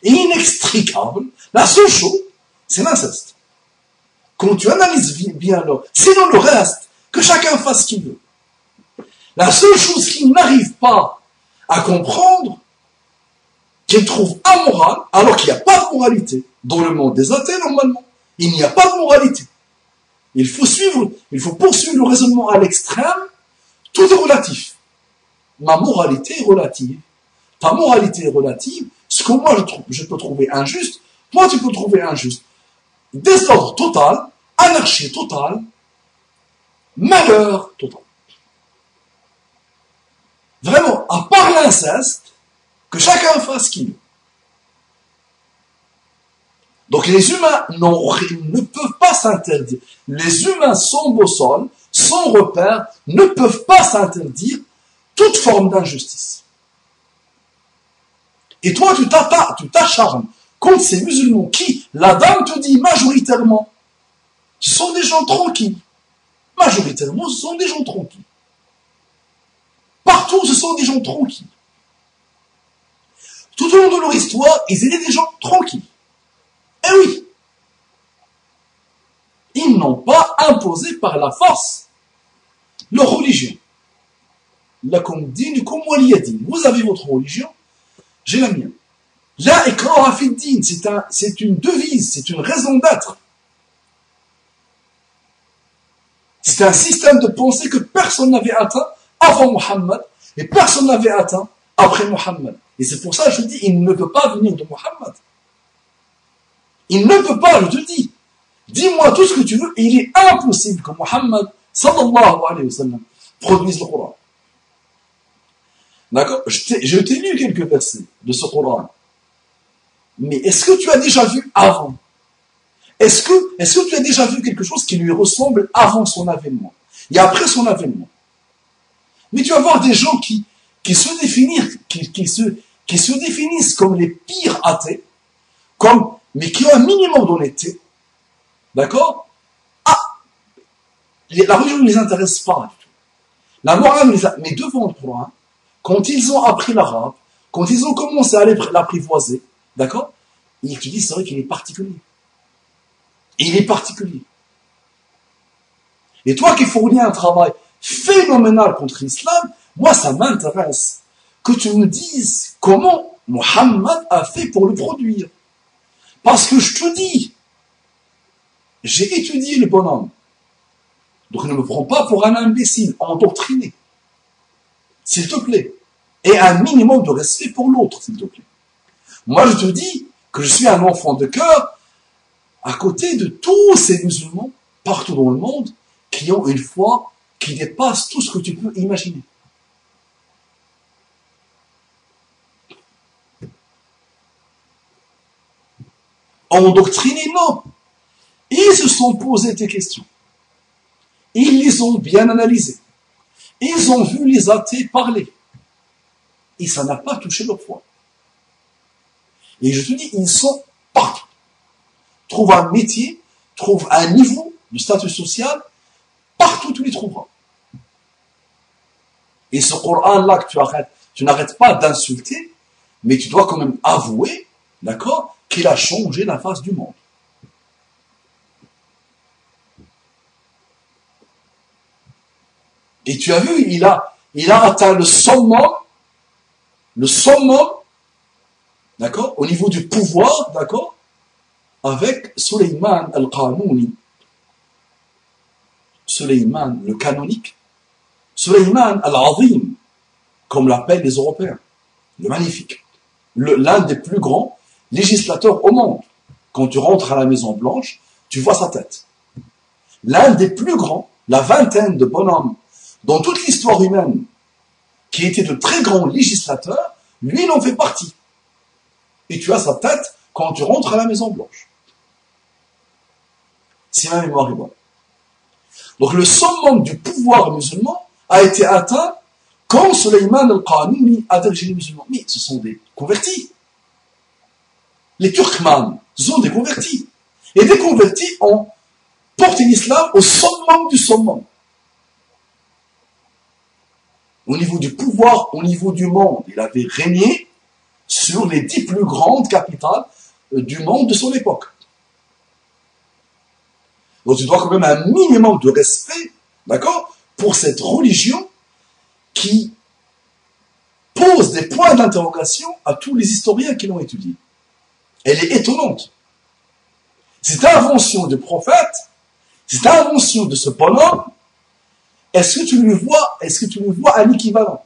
inextricable, la seule chose, c'est l'inceste. Quand tu analyses bien là, sinon le reste, que chacun fasse ce qu'il veut. La seule chose qu'il n'arrive pas à comprendre, qu'il trouve amoral, alors qu'il n'y a pas de moralité dans le monde des athées normalement. Il n'y a pas de moralité. Il faut suivre, il faut poursuivre le raisonnement à l'extrême. Tout est relatif. Ma moralité est relative. Ta moralité est relative. Ce que moi je, peux trouver injuste, toi tu peux trouver injuste. Désordre total, anarchie totale, malheur total. Vraiment, à part l'inceste, que chacun fasse ce qu'il veut. Donc les humains ne peuvent pas s'interdire. Les humains sans boussole, sans repère, ne peuvent pas s'interdire toute forme d'injustice. Et toi, tu t'acharnes contre ces musulmans qui, la dame te dit majoritairement, sont des gens tranquilles. Majoritairement, ce sont des gens tranquilles. Partout, ce sont des gens tranquilles. Tout au long de leur histoire, ils étaient des gens tranquilles. Eh oui. Ils n'ont pas imposé par la force leur religion. Vous avez votre religion, j'ai la mienne. La ikraha c'est un, c'est une devise, c'est une raison d'être. C'est un système de pensée que personne n'avait atteint avant Muhammad et personne n'avait atteint après Muhammad. Et c'est pour ça que je dis, il ne peut pas venir de Muhammad. Il ne peut pas, je te dis. Dis-moi tout ce que tu veux, il est impossible que Muhammad, sallallahu alayhi wa sallam, produise le Coran. D'accord? Je t'ai lu quelques versets de ce Coran. Mais est-ce que tu as déjà vu avant? Est-ce que, est que tu as déjà vu quelque chose qui lui ressemble avant son avènement et après son avènement? Mais tu vas voir des gens qui, qui, se, définissent, qui, qui, se, qui se définissent comme les pires athées, comme, mais qui ont un minimum d'honnêteté. D'accord? Ah La religion ne les intéresse pas du tout. La morale, mais devant le Coran, quand ils ont appris l'arabe, quand ils ont commencé à l'apprivoiser, d'accord Ils te disent, c'est vrai qu'il est particulier. il est particulier. Et toi qui fournis un travail phénoménal contre l'islam, moi ça m'intéresse que tu me dises comment Mohammed a fait pour le produire. Parce que je te dis, j'ai étudié le bonhomme. Donc ne me prends pas pour un imbécile, endoctriné. S'il te plaît. Et un minimum de respect pour l'autre, s'il te plaît. Moi, je te dis que je suis un enfant de cœur à côté de tous ces musulmans partout dans le monde qui ont une foi qui dépasse tout ce que tu peux imaginer. Endoctrinés, non. Ils se sont posés des questions. Ils les ont bien analysées. Ils ont vu les athées parler. Et ça n'a pas touché leur foi. Et je te dis, ils sont partout. Trouve un métier, trouve un niveau de statut social, partout tu les trouveras. Et ce Coran-là que tu tu n'arrêtes pas d'insulter, mais tu dois quand même avouer, d'accord, qu'il a changé la face du monde. Et tu as vu, il a, atteint le summum, le summum, d'accord, au niveau du pouvoir, d'accord, avec Suleiman al-Qanouni. Suleiman, le canonique. Suleiman al-Azim, comme l'appellent les Européens. Le magnifique. L'un des plus grands législateurs au monde. Quand tu rentres à la Maison Blanche, tu vois sa tête. L'un des plus grands, la vingtaine de bonhommes dans toute l'histoire humaine, qui étaient de très grands législateurs, lui, il en fait partie. Et tu as sa tête quand tu rentres à la Maison Blanche. Si ma mémoire est bonne. Donc le summum du pouvoir musulman a été atteint quand Suleiman al-Qanini a dirigé les musulmans. Mais ce sont des convertis. Les Turkmans sont des convertis. Et des convertis ont porté l'islam au summum du summum. Au niveau du pouvoir, au niveau du monde, il avait régné sur les dix plus grandes capitales euh, du monde de son époque. Donc tu dois quand même un minimum de respect, d'accord, pour cette religion qui pose des points d'interrogation à tous les historiens qui l'ont étudiée. Elle est étonnante. Cette invention du prophète, cette invention de ce bonhomme, est-ce que tu lui vois, est-ce que tu vois un équivalent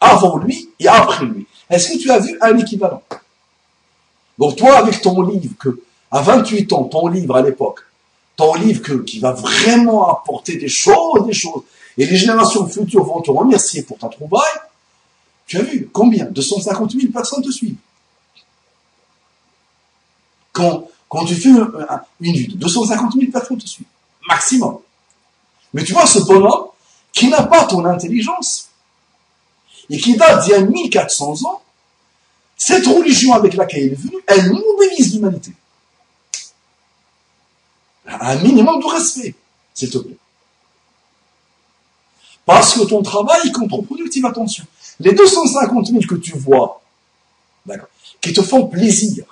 Avant lui et après lui. Est-ce que tu as vu un équivalent Donc toi, avec ton livre que à 28 ans, ton livre à l'époque, ton livre qui va vraiment apporter des choses, des choses, et les générations futures vont te remercier pour ta trouvaille, tu as vu combien 250 000 personnes te suivent. Quand, quand tu fais une vidéo, 250 000 personnes te suivent. Maximum. Mais tu vois ce bonhomme qui n'a pas ton intelligence et qui date d'il y a 1400 ans, cette religion avec laquelle il est venu, elle mobilise l'humanité un minimum de respect, s'il te plaît. Parce que ton travail est contre-productif, attention. Les 250 000 que tu vois, d'accord, qui te font plaisir,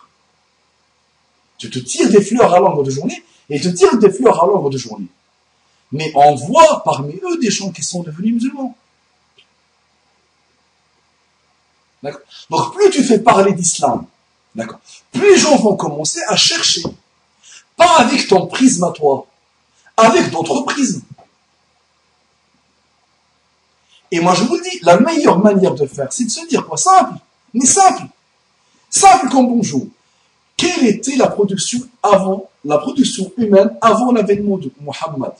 tu te tires des fleurs à l'ombre de journée et te tires des fleurs à l'ombre de journée. Mais on voit parmi eux des gens qui sont devenus musulmans. Donc plus tu fais parler d'islam, d'accord, plus les gens vont commencer à chercher pas avec ton prisme à toi, avec d'autres prismes. Et moi, je vous dis, la meilleure manière de faire, c'est de se dire quoi? Simple, mais simple. Simple comme bonjour. Quelle était la production avant, la production humaine avant l'avènement de Muhammad.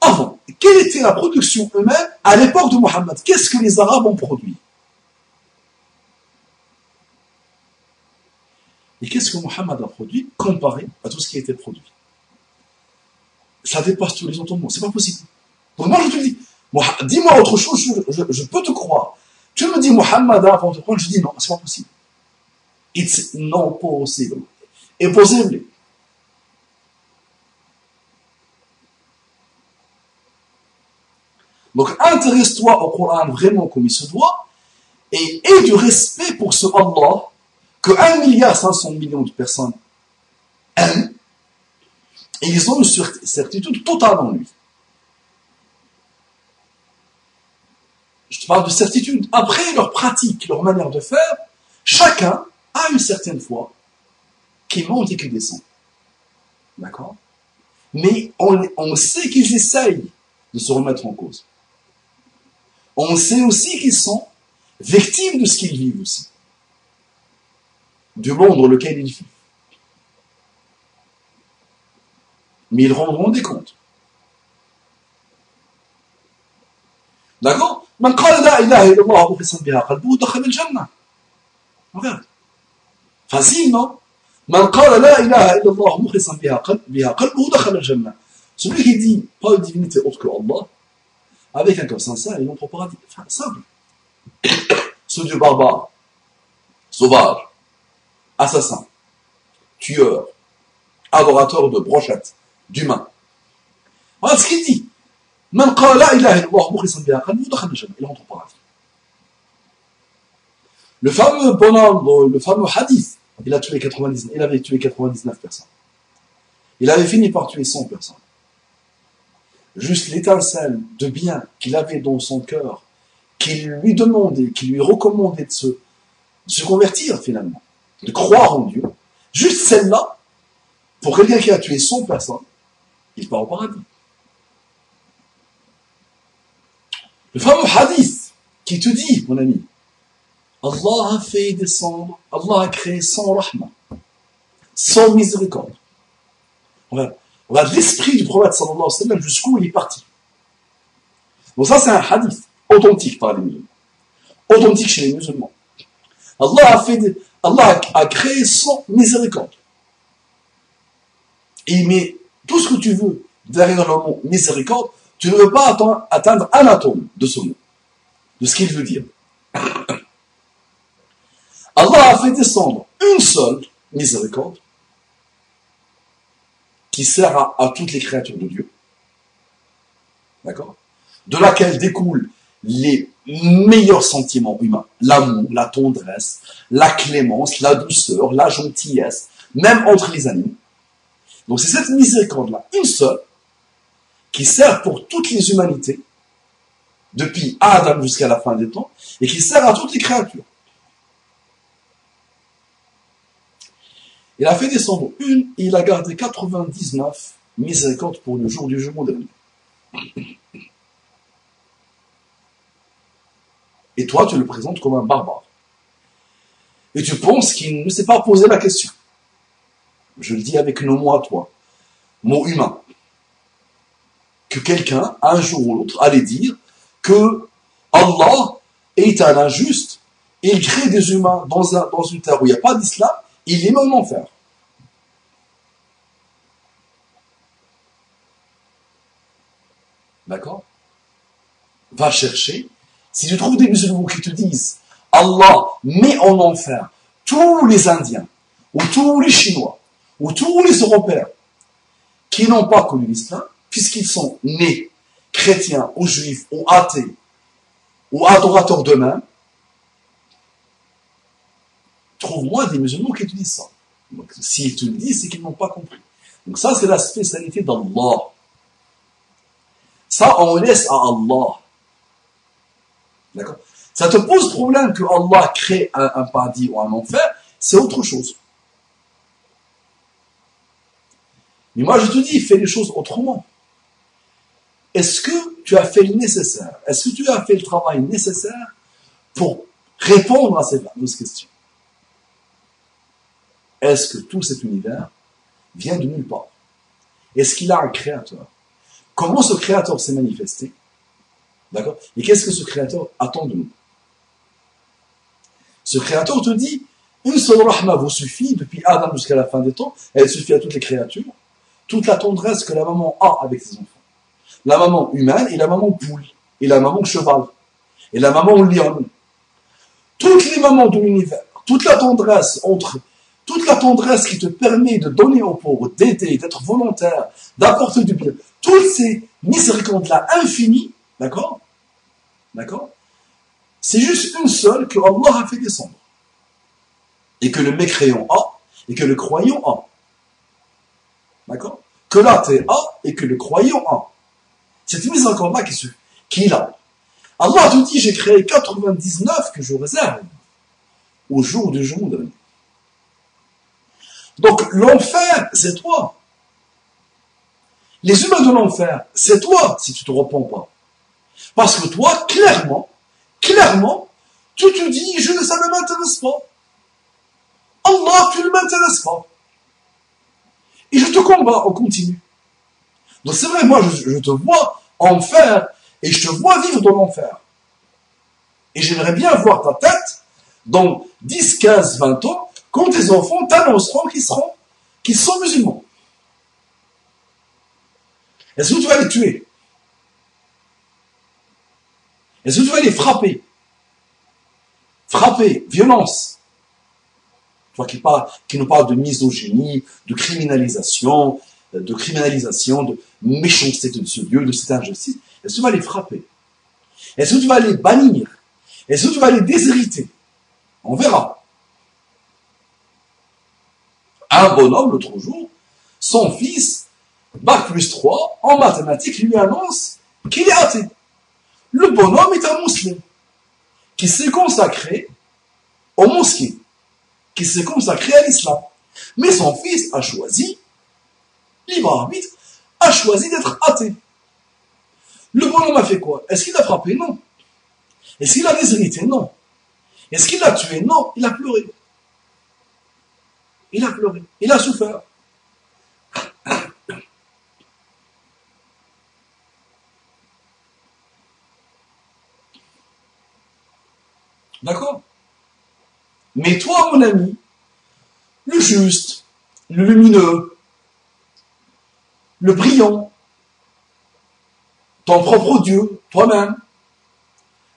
Avant, quelle était la production humaine à l'époque de Muhammad? Qu'est-ce que les Arabes ont produit? Et qu'est-ce que Mohammed a produit comparé à tout ce qui a été produit? Ça dépasse tous les entendements, c'est pas possible. Donc moi je te dis, dis-moi autre chose, je, peux te croire. Tu me dis Mohammed a avant de prendre, je dis non, c'est pas possible. It's not possible. Impossible. Donc intéresse-toi au Coran vraiment comme il se doit et aie du respect pour ce Allah que 1 milliard 500 millions de personnes aiment, et ils ont une certitude totale en lui. Je te parle de certitude. Après leur pratique, leur manière de faire, chacun a une certaine foi qui monte et qui descend. D'accord Mais on, on sait qu'ils essayent de se remettre en cause. On sait aussi qu'ils sont victimes de ce qu'ils vivent aussi du monde dans lequel ils vivent. Mais ils rendront des comptes. D'accord من قال لا إله إلا الله مخلصا بها قلبه دخل الجنة. Regarde. Facilement. Celui qui dit pas une divinité autre que Allah, avec un cœur sincère, il entre au paradis. Enfin, simple. Ce dieu barbare, sauvage, assassin, tueur, adorateur de brochettes, d'humains. Voilà ce qu'il dit. Il entre paradis. Le fameux bonhomme, le fameux hadith, il a tué 99, il avait tué 99 personnes. Il avait fini par tuer 100 personnes. Juste l'étincelle de bien qu'il avait dans son cœur, qui lui demandait, qui lui recommandait de se, de se convertir finalement, de croire en Dieu, juste celle-là, pour quelqu'un qui a tué 100 personnes, il part au paradis. Le fameux hadith qui te dit, mon ami, Allah a fait descendre, Allah a créé sans rahma, sans miséricorde. On regarde l'esprit du prophète sallallahu alayhi wa sallam jusqu'où il est parti. Donc ça c'est un hadith authentique par les musulmans. Authentique chez les musulmans. Allah a, fait, Allah a créé sans miséricorde. Et il met tout ce que tu veux derrière le mot miséricorde, tu ne veux pas atteindre un atome de ce mot, de ce qu'il veut dire. A fait descendre une seule miséricorde qui sert à, toutes les créatures de Dieu. D'accord? De laquelle découlent les meilleurs sentiments humains. L'amour, la tendresse, la clémence, la douceur, la gentillesse, même entre les animaux. Donc c'est cette miséricorde-là, une seule, qui sert pour toutes les humanités, depuis Adam jusqu'à la fin des temps, et qui sert à toutes les créatures. Il a fait descendre une, et il a gardé 99 miséricordes pour le jour du jugement dernier. Et toi, tu le présentes comme un barbare. Et tu penses qu'il ne s'est pas posé la question. Je le dis avec nos mots à toi, mots humains. Que quelqu'un, un jour ou l'autre, allait dire que Allah est un injuste, il crée des humains dans, un, dans une terre où il n'y a pas d'islam, il est en enfer. D'accord? Va chercher. Si tu trouves des musulmans qui te disent Allah met en enfer tous les Indiens, ou tous les Chinois, ou tous les Européens qui n'ont pas connu l'islam, puisqu'ils sont nés chrétiens, ou juifs, ou athées, ou adorateurs d'eux-mêmes, trouve-moi des musulmans qui te disent ça. Donc, s'ils te le disent, c'est qu'ils n'ont pas compris. Donc ça, c'est la spécialité d'Allah. Ça, on laisse à Allah. D'accord? Ça te pose problème que Allah crée un, paradis ou un enfer, c'est autre chose. Mais moi, je te dis, fais les choses autrement. Est-ce que tu as fait le nécessaire? Est-ce que tu as fait le travail nécessaire pour répondre à ces fameuses questions est-ce que tout cet univers vient de nulle part? Est-ce qu'il a un créateur? Comment ce créateur s'est manifesté? D'accord? Et qu'est-ce que ce créateur attend de nous? Ce créateur te dit, une seule rahma vous suffit, depuis Adam jusqu'à la fin des temps, elle suffit à toutes les créatures, toute la tendresse que la maman a avec ses enfants. La maman humaine et la maman poule, et la maman cheval, et la maman lion. Toutes les mamans de l'univers, toute la tendresse entre toute la tendresse qui te permet de donner aux pauvres, d'aider, d'être volontaire, d'apporter du bien, toutes ces miséricordes-là infinies, d'accord? D'accord? C'est juste une seule que Allah a fait descendre. Et que le mécréant a, et que le croyant a. D'accord? Que l'athée a, et que le croyant a. Cette miséricorde-là qu'il a. Allah te dit, j'ai créé 99 que je réserve au jour du jour dernier. Donc l'enfer, c'est toi. Les humains de l'enfer, c'est toi si tu te repens pas. Parce que toi, clairement, clairement, tu te dis, je, ça ne m'intéresse pas. Allah, tu ne m'intéresses pas. Et je te combats, on continue. Donc c'est vrai, moi, je, je te vois enfer et je te vois vivre dans l'enfer. Et j'aimerais bien voir ta tête dans 10, 15, 20 ans quand tes enfants t'annonceront qu'ils seront, qu'ils sont musulmans. Est-ce que tu vas les tuer? Est-ce que tu vas les frapper? Frapper, violence. Toi qui, parles, qui nous parle de misogynie, de criminalisation, de criminalisation, de méchanceté de ce Dieu, de cette injustice, est-ce que tu vas les frapper? Est-ce que tu vas les bannir? Est-ce que tu vas les déshériter? On verra un bonhomme l'autre jour, son fils, bac plus 3, en mathématiques, lui annonce qu'il est athée. Le bonhomme est un musulman qui s'est consacré au mosquée, qui s'est consacré à l'islam. Mais son fils a choisi, libre arbitre, a choisi d'être athée. Le bonhomme a fait quoi? Est-ce qu'il a frappé? Non. Est-ce qu'il a déshérité? Non. Est-ce qu'il l'a tué? Non. Il a pleuré. Il a pleuré. Il a souffert. D'accord? Mais toi, mon ami, le juste, le lumineux, le brillant, ton propre Dieu, toi-même,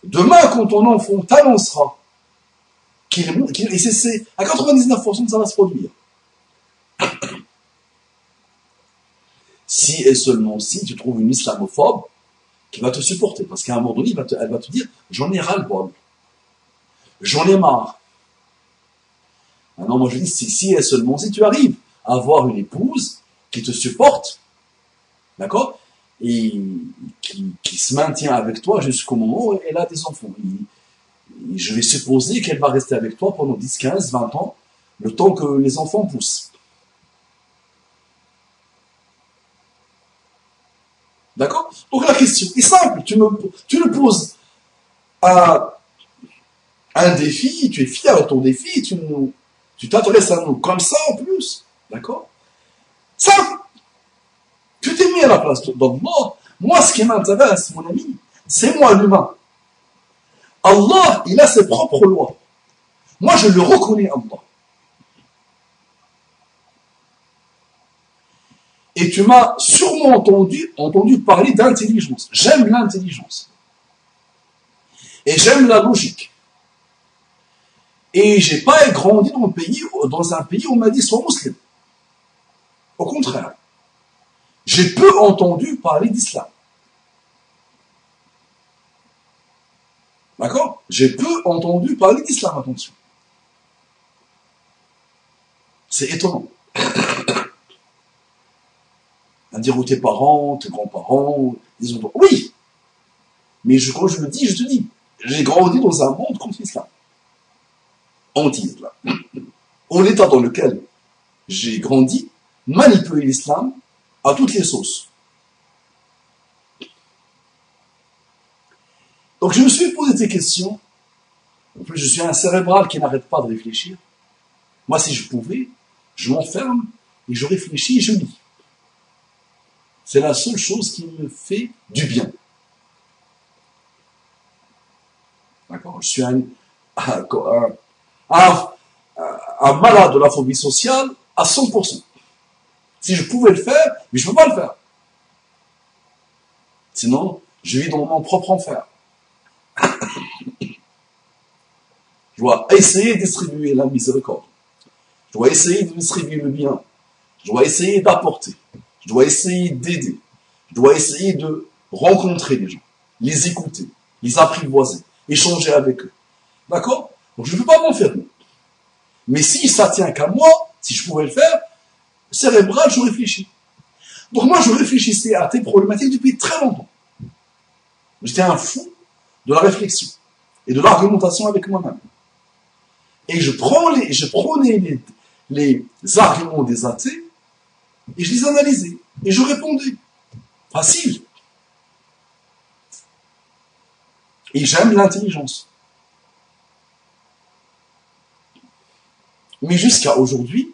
demain, quand ton enfant t'annoncera et c'est, à 99% ça va se produire. si et seulement si tu trouves une islamophobe qui va te supporter, parce qu'à un moment donné, elle va te dire, j'en ai ras le bol. J'en ai marre. non, moi je dis, si, si et seulement si tu arrives à avoir une épouse qui te supporte, d'accord Et qui, se maintient avec toi jusqu'au moment où elle a des enfants. Je vais supposer qu'elle va rester avec toi pendant 10, 15, 20 ans, le temps que les enfants poussent. D'accord? Donc la question est simple. Tu, me, le poses à un défi, tu es fier de ton défi, tu t'adresses à nous comme ça en plus. D'accord? Simple. Tu t'es mis à la place d'Allah. Moi, ce qui m'intéresse, mon ami, c'est moi l'humain. Allah, il a ses propres lois. Moi, je le reconnais, Allah. Et tu m'as sûrement entendu, entendu parler d'intelligence. J'aime l'intelligence. Et j'aime la logique. Et j'ai pas grandi dans, un pays où on m'a dit sois musulman. Au contraire. J'ai peu entendu parler d'islam. D'accord? J'ai peu entendu parler d'islam, attention. C'est étonnant. à dire où tes parents, tes grands-parents, disons oui. Mais je, quand je le dis, je te dis, j'ai grandi dans un monde contre l'islam anti-islam. En l'état dans lequel j'ai grandi, manipuler l'islam à toutes les sauces. Donc je me suis posé des questions. En plus, je suis un cérébral qui n'arrête pas de réfléchir. Moi, si je pouvais, je m'enferme et je réfléchis et je lis. C'est la seule chose qui me fait du bien. D'accord Je suis un, un, malade de la phobie sociale à 100%. Si je pouvais le faire, mais je ne peux pas le faire. Sinon, je vis dans mon propre enfer. Je dois essayer de distribuer la miséricorde. Je dois essayer de distribuer le bien. Je dois essayer d'apporter. Je dois essayer d'aider. Je dois essayer de rencontrer les gens, les écouter, les apprivoiser, échanger avec eux. D'accord? Donc je ne peux pas m'enfermer. Mais si ça tient qu'à moi, si je pouvais le faire, cérébral, je réfléchis. Donc moi, je réfléchissais à tes problématiques depuis très longtemps. J'étais un fou de la réflexion et de l'argumentation avec moi-même. Et je, prends les, je prenais les, les arguments des athées et je les analysais. Et je répondais. Facile. Et j'aime l'intelligence. Mais jusqu'à aujourd'hui,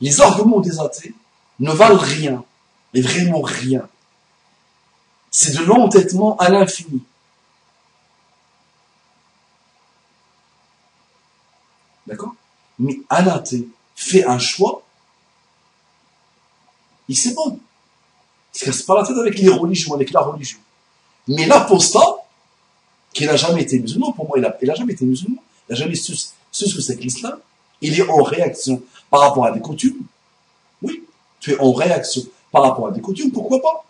les arguments des athées ne valent rien, mais vraiment rien. C'est de l'entêtement à l'infini. D'accord Mais un athée fait un choix, il sait bon. Il se casse pas la tête avec les religions, avec la religion. Mais l'apostat, qui n'a jamais été musulman, pour moi, il n'a jamais été musulman, il n'a jamais su, su ce que c'est que l'islam, il est en réaction par rapport à des coutumes. Oui, tu es en réaction par rapport à des coutumes, pourquoi pas?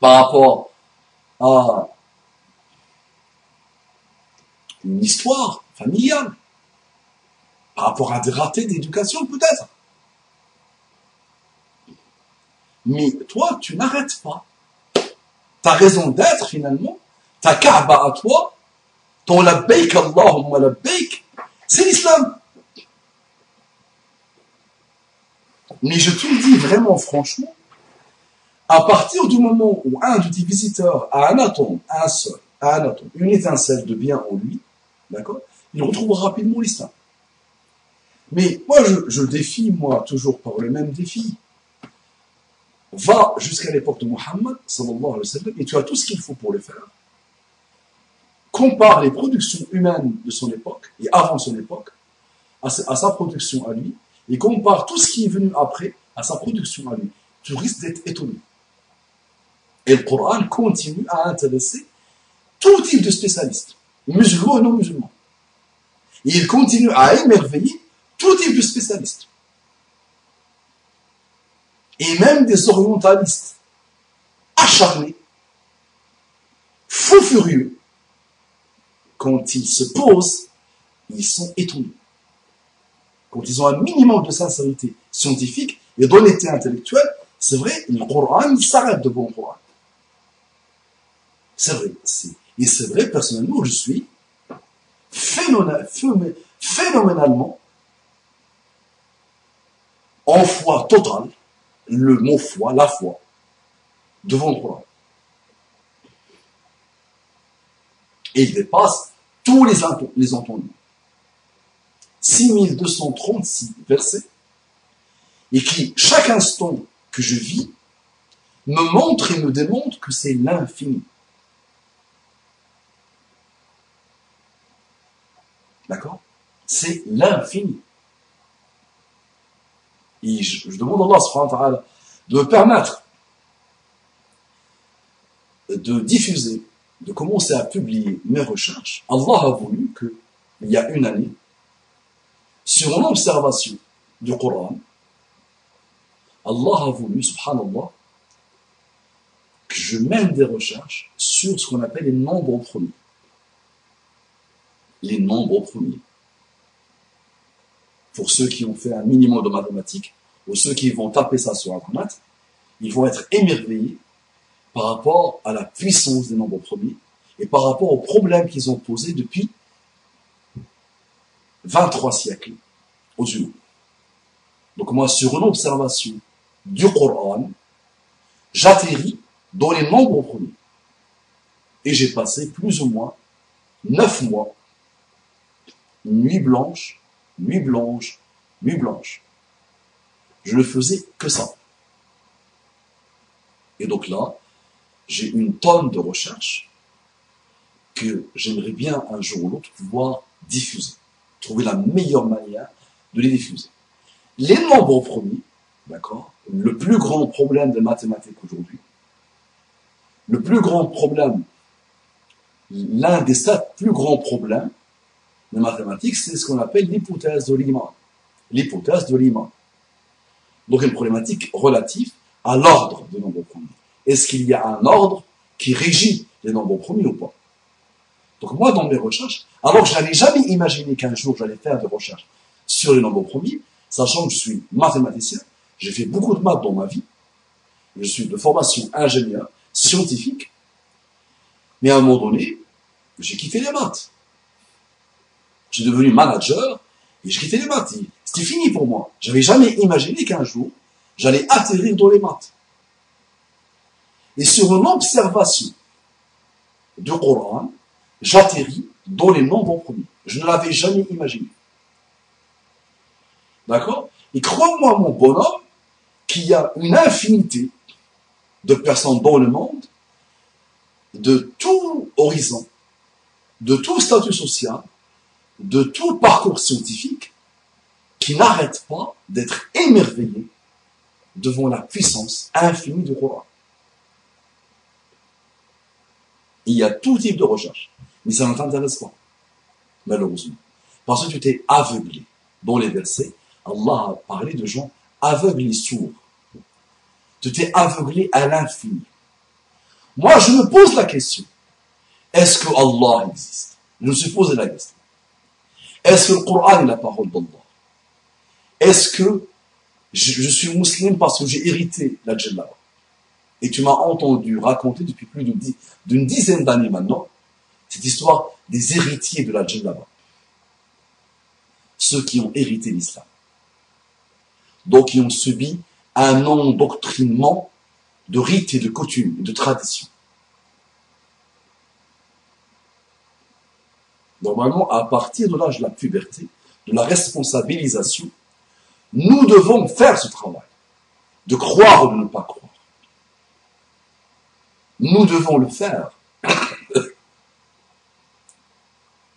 Par rapport à une histoire familiale, par rapport à des ratés d'éducation peut-être. Mais toi, tu n'arrêtes pas. Ta raison d'être, finalement, ta Kaaba à toi, ton labbaik Allahumma labbaik, c'est l'islam. Mais je te le dis vraiment franchement, à partir du moment où un de tes visiteurs a un atome, un seul, un atome, une étincelle de bien en lui, d'accord, il retrouvera rapidement l'islam. Mais moi, je, je défie, moi, toujours par le même défi. Va jusqu'à l'époque de Muhammad, sallallahu alayhi wa et tu as tout ce qu'il faut pour le faire. Compare les productions humaines de son époque, et avant son époque, à sa, à sa production à lui, et compare tout ce qui est venu après à sa production à lui. Tu risques d'être étonné. Et le Coran continue à intéresser tout type de spécialistes, musulmans et non musulmans. Et il continue à émerveiller tout type de spécialistes. Et même des orientalistes acharnés, fous furieux, quand ils se posent, ils sont étonnés. Quand ils ont un minimum de sincérité scientifique et d'honnêteté intellectuelle, c'est vrai, le Coran s'arrête de bon Coran. C'est vrai. Et c'est vrai, personnellement, je suis phénoménalement en foi totale, le mot foi, la foi, devant Coran. Et il dépasse tous les, les entendus. 6236 versets, et qui, chaque instant que je vis, me montre et me démontre que c'est l'infini. D'accord? C'est l'infini. Et je, demande à Allah de me permettre de diffuser, de commencer à publier mes recherches. Allah a voulu que, il y a une année, sur une observation du Coran, Allah a voulu, subhanallah, que je mène des recherches sur ce qu'on appelle les nombres premiers les nombres premiers. Pour ceux qui ont fait un minimum de mathématiques, ou ceux qui vont taper ça sur Internet, ils vont être émerveillés par rapport à la puissance des nombres premiers et par rapport aux problèmes qu'ils ont posés depuis 23 siècles aux humains. Donc moi, sur une observation du Coran, j'atterris dans les nombres premiers. Et j'ai passé plus ou moins neuf mois nuit blanche, nuit blanche, nuit blanche. Je ne faisais que ça. Et donc là, j'ai une tonne de recherches que j'aimerais bien un jour ou l'autre pouvoir diffuser, trouver la meilleure manière de les diffuser. Les nombres premiers, d'accord, le plus grand problème des mathématiques aujourd'hui, le plus grand problème, l'un des sept plus grands problèmes, les mathématiques, c'est ce qu'on appelle l'hypothèse de Riemann. L'hypothèse de Riemann. Donc une problématique relative à l'ordre des nombres premiers. Est-ce qu'il y a un ordre qui régit les nombres premiers ou pas? Donc moi, dans mes recherches, alors je n'avais jamais imaginé qu'un jour j'allais faire des recherches sur les nombres premiers, sachant que je suis mathématicien, j'ai fait beaucoup de maths dans ma vie, je suis de formation ingénieur, scientifique, mais à un moment donné, j'ai quitté les maths. Je suis devenu manager et je quittais les maths. C'était fini pour moi. J'avais jamais imaginé qu'un jour, j'allais atterrir dans les maths. Et sur une observation du Coran, j'atterris dans les nombres premiers. Je ne l'avais jamais imaginé. D'accord? Et crois-moi, mon bonhomme, qu'il y a une infinité de personnes dans le monde, de tout horizon, de tout statut social, de tout parcours scientifique qui n'arrête pas d'être émerveillé devant la puissance infinie du Coran. Il y a tout type de recherche, mais ça ne t'intéresse pas, malheureusement. Parce que tu t'es aveuglé. Dans les versets, Allah a parlé de gens aveugles et sourds. Tu t'es aveuglé à l'infini. Moi, je me pose la question. Est-ce que Allah existe? Je me suis posé la question. Est-ce que le Coran est la parole d'Allah? Est-ce que je, suis musulman parce que j'ai hérité la djellaba. Et tu m'as entendu raconter depuis plus d'une dizaine d'années maintenant cette histoire des héritiers de la djellaba. Ceux qui ont hérité l'islam. Donc, qui ont subi un endoctrinement de rites et de coutumes et de traditions. Normalement, à partir de l'âge de la puberté, de la responsabilisation, nous devons faire ce travail, de croire ou de ne pas croire. Nous devons le faire.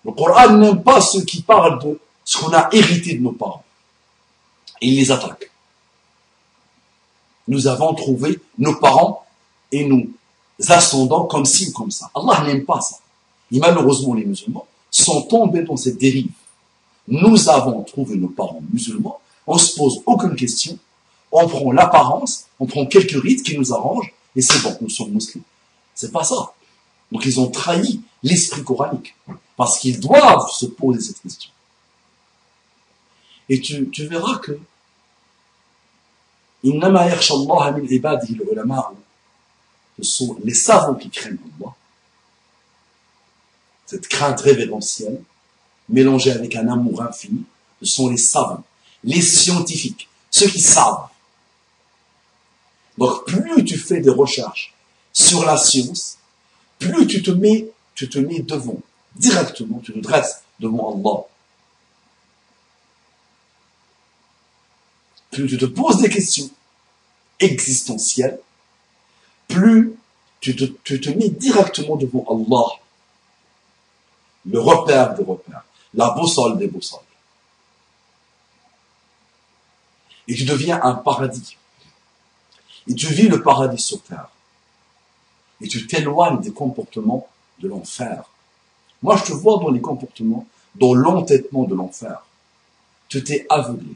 Le Coran n'aime pas ceux qui parlent de ce qu'on a hérité de nos parents. Il les attaque. Nous avons trouvé nos parents et nos ascendants comme ci ou comme ça. Allah n'aime pas ça. Et malheureusement, les musulmans sont tombés dans cette dérive. Nous avons trouvé nos parents musulmans on se pose aucune question, on prend l'apparence, on prend quelques rites qui nous arrangent, et c'est bon, nous sommes musulmans. C'est pas ça. Donc ils ont trahi l'esprit coranique, parce qu'ils doivent se poser cette question. Et tu, verras que ce sont les savants qui craignent Allah. Cette crainte révérentielle, mélangée avec un amour infini, ce sont les savants les scientifiques, ceux qui savent. Donc plus tu fais des recherches sur la science, plus tu te mets, tu te mets devant, directement, tu te dresses devant Allah. Plus tu te poses des questions existentielles, plus tu te, tu te mets directement devant Allah, le repère des repères, la boussole des boussoles. et tu deviens un paradis. Et tu vis le paradis sur terre. Et tu t'éloignes des comportements de l'enfer. Moi, je te vois dans les comportements, dans l'entêtement de l'enfer. Tu t'es aveuglé.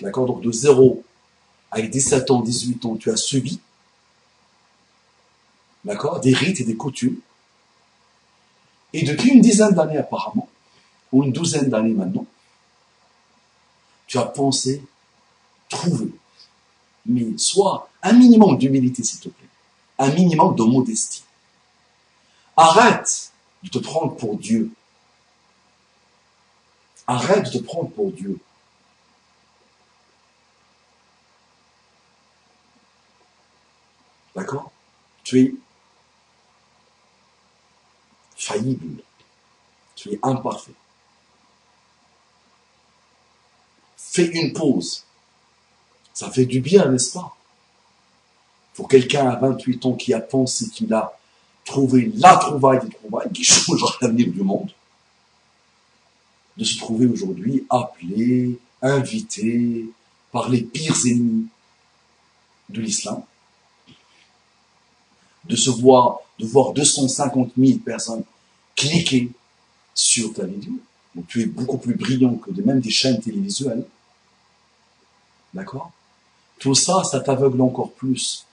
D'accord? Donc de zéro à 17 ans, 18 ans, tu as subi, d'accord, des rites et des coutumes. Et depuis une dizaine d'années apparemment, ou une douzaine d'années maintenant, tu as pensé trouver. Mais soit un minimum d'humilité, s'il te plaît. Un minimum de modestie. Arrête de te prendre pour Dieu. Arrête de te prendre pour Dieu. D'accord? Tu es faillible. Tu es imparfait. fais une pause. Ça fait du bien, n'est-ce pas? Pour quelqu'un à 28 ans qui a pensé qu'il a trouvé la trouvaille des trouvailles qui changera l'avenir du monde, de se trouver aujourd'hui appelé, invité par les pires ennemis de l'islam, de se voir, de voir 250 000 personnes cliquer sur ta vidéo. Donc tu es beaucoup plus brillant que même des chaînes télévisuelles. D'accord? Tout ça, ça t'aveugle encore plus.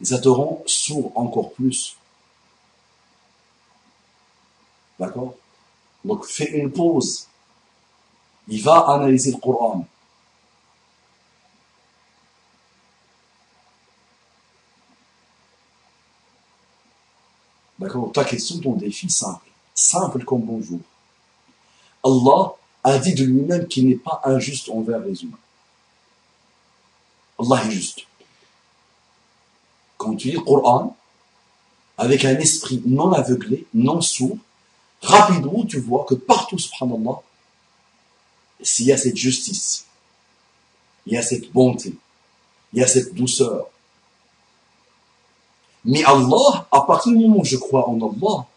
Et ça te rend sourd encore plus. D'accord? Donc fais une pause. Il va analyser le Coran. D'accord? Ta question, ton défi, simple. Simple comme bonjour. Allah a dit de lui-même qu'il n'est pas injuste envers les humains. Allah est juste. Quand tu lis le Coran, avec un esprit non aveuglé, non sourd, rapidement tu vois que partout, subhanallah, s'il y a cette justice, il y a cette bonté, il y a cette douceur. Mais Allah, à partir du moment où je crois en Allah,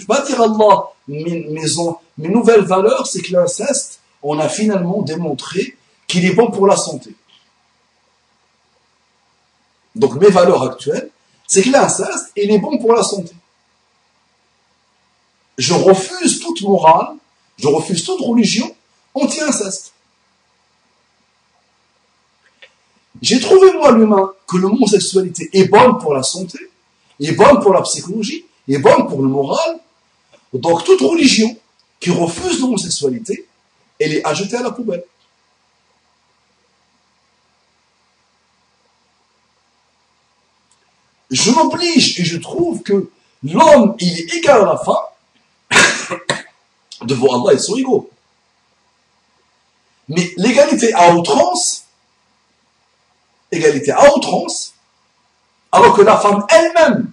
je dire Allah, mes, mes nouvelles valeurs, c'est que l'inceste, on a finalement démontré qu'il est bon pour la santé. Donc mes valeurs actuelles, c'est que l'inceste, il est bon pour la santé. Je refuse toute morale, je refuse toute religion anti-inceste. J'ai trouvé, moi, l'humain, que l'homosexualité est bonne pour la santé, est bonne pour la psychologie, est bonne pour le moral. Donc toute religion qui refuse l'homosexualité, elle est ajoutée à la poubelle. Je m'oblige et je trouve que l'homme, il est égal à la femme devant Allah, ils sont égaux. Mais l'égalité à outrance, égalité à outrance, alors que la femme elle-même,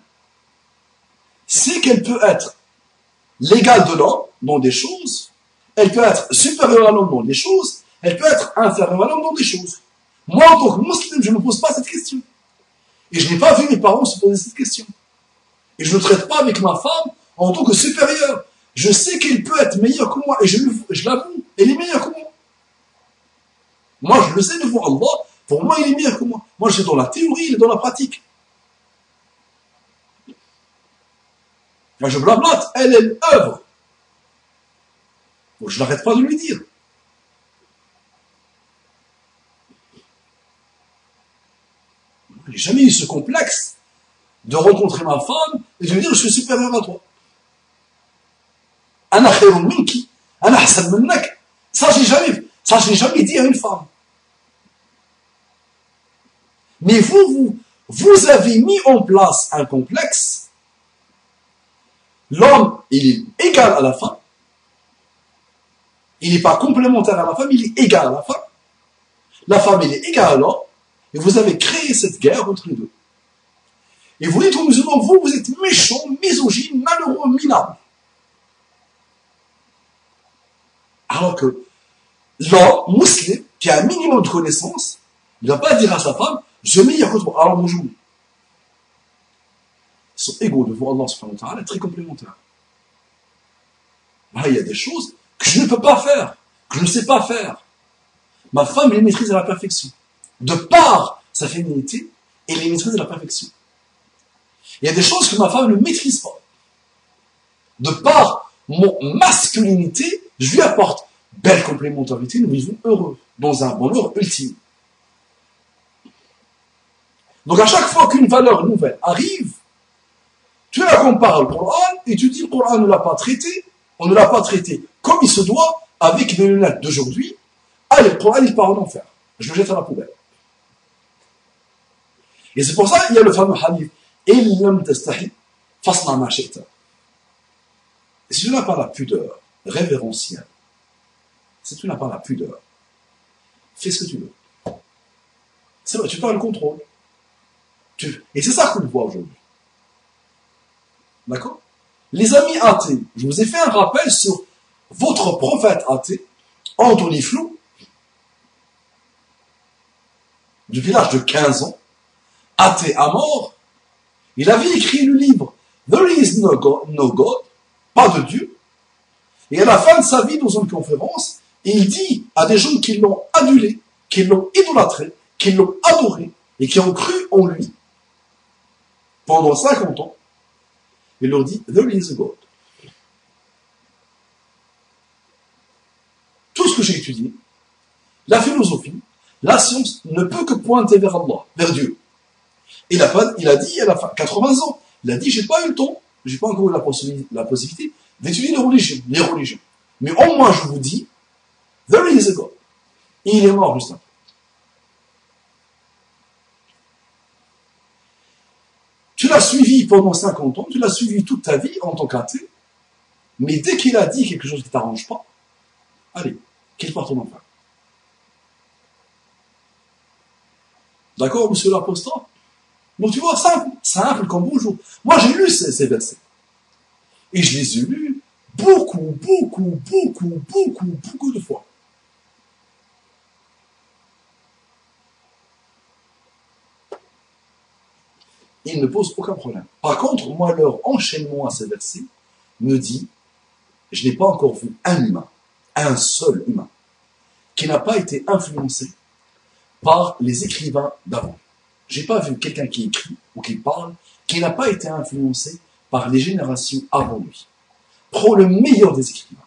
si qu'elle peut être l'égale de l'homme dans des choses, elle peut être supérieure à l'homme dans des choses, elle peut être inférieure à l'homme dans des choses. Moi, en tant que musulman, je ne me pose pas cette question. Et je n'ai pas vu mes parents se poser cette question. Et je ne traite pas avec ma femme en tant que supérieure. Je sais qu'elle peut être meilleure que moi, et je, je l'avoue, elle est meilleure que moi. Moi, je le sais devant Allah, pour moi, il est meilleur que moi. Moi, je suis dans la théorie, il est dans la pratique. Moi, je blablate, elle est l'œuvre. je n'arrête pas de lui dire. J'ai jamais eu ce complexe de rencontrer ma femme et de lui dire je suis supérieur à toi. Ça, j'ai jamais, ça, j'ai jamais dit à une femme. Mais vous, vous avez mis en place un complexe. L'homme, il est égal à la femme. Il n'est pas complémentaire à la femme, il est égal à la femme. La femme, il est égale à l'homme. Et vous avez créé cette guerre entre les deux. Et vous dites aux musulmans, vous, vous êtes méchants, misogynes, malheureux, minables. Alors que l'homme musulman, qui a un minimum de connaissance, il ne va pas dire à sa femme, je mets à alors. Sont égaux devant Allah subhanahu wa ta'ala, très complémentaires. il y a des choses que je ne peux pas faire, que je ne sais pas faire. Ma femme les maîtrise à la perfection. De par sa féminité, elle les maîtrise à la perfection. Il y a des choses que ma femme ne maîtrise pas. De par mon masculinité, je lui apporte belle complémentarité, nous vivons heureux, dans un bonheur ultime. Donc à chaque fois qu'une valeur nouvelle arrive, tu la compares au Coran et tu dis le Coran ne l'a pas traité, on ne l'a pas traité comme il se doit avec les lunettes d'aujourd'hui. Allez, le Coran il part en enfer. Je le jette à la poubelle. Et c'est pour ça qu'il y a le fameux hadith et si tu n'as pas la pudeur révérentielle, si tu n'as pas la pudeur, fais ce que tu veux. Tu perds le contrôle. Et c'est ça qu'on voit aujourd'hui. D'accord? Les amis athées, je vous ai fait un rappel sur votre prophète athée, Anthony Flou, depuis l'âge de 15 ans, athée à mort, il avait écrit le livre There is no God, no God, pas de Dieu. Et à la fin de sa vie, dans une conférence, il dit à des gens qui l'ont adulé, qui l'ont idolâtré, qui l'ont adoré et qui ont cru en lui. Pendant 50 ans, il leur dit There is a God. Tout ce que j'ai étudié, la philosophie, la science ne peut que pointer vers Allah, vers Dieu. Il a, pas, il a dit à la fin, 80 ans, il a dit, j'ai pas eu le temps, j'ai pas encore eu la possibilité, d'étudier les religions, les religions. Mais au moins, je vous dis, there is a God. Et il est mort juste. Tu l'as suivi pendant 50 ans, tu l'as suivi toute ta vie en tant qu'athée, mais dès qu'il a dit quelque chose qui t'arrange pas, allez, qu'il parte en enfer. D'accord, monsieur l'apostat? Donc tu vois, simple, simple comme bonjour. Moi j'ai lu ces, versets. Et je les ai lus beaucoup, beaucoup, beaucoup, beaucoup, beaucoup de fois. Ils ne posent aucun problème. Par contre, moi, leur enchaînement à ces versets me dit, je n'ai pas encore vu un humain, un seul humain, qui n'a pas été influencé par les écrivains d'avant. J'ai pas vu quelqu'un qui écrit ou qui parle qui n'a pas été influencé par les générations avant lui. Prends le meilleur des écrivains.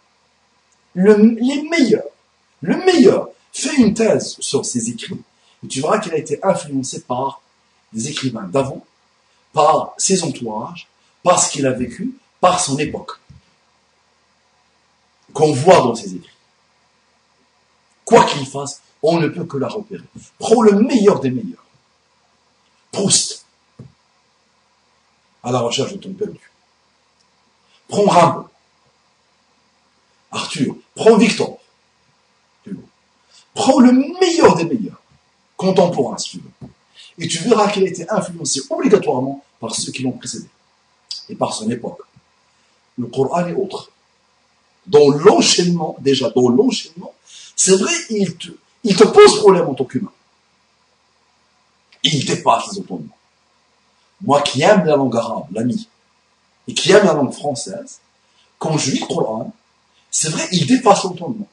les meilleurs. Le meilleur. Fais une thèse sur ses écrits. Et tu verras qu'il a été influencé par des écrivains d'avant, par ses entourages, par ce qu'il a vécu, par son époque. Qu'on voit dans ses écrits. Quoi qu'il fasse, on ne peut que la repérer. Prends le meilleur des meilleurs. Proust. à la recherche de ton perdu. Prends Rimbaud, Arthur, prends Victor, prends le meilleur des meilleurs, contemporains si tu veux, et tu verras qu'il a été influencé obligatoirement par ceux qui l'ont précédé et par son époque. Le Coran est autre. Dans l'enchaînement, déjà, dans l'enchaînement, c'est vrai, il te, il te pose problème en tant qu'humain. Il dépasse les entendements. Moi qui aime la langue arabe, l'ami, et qui aime la langue française, quand je lis le Coran, c'est vrai, il dépasse l'entendement.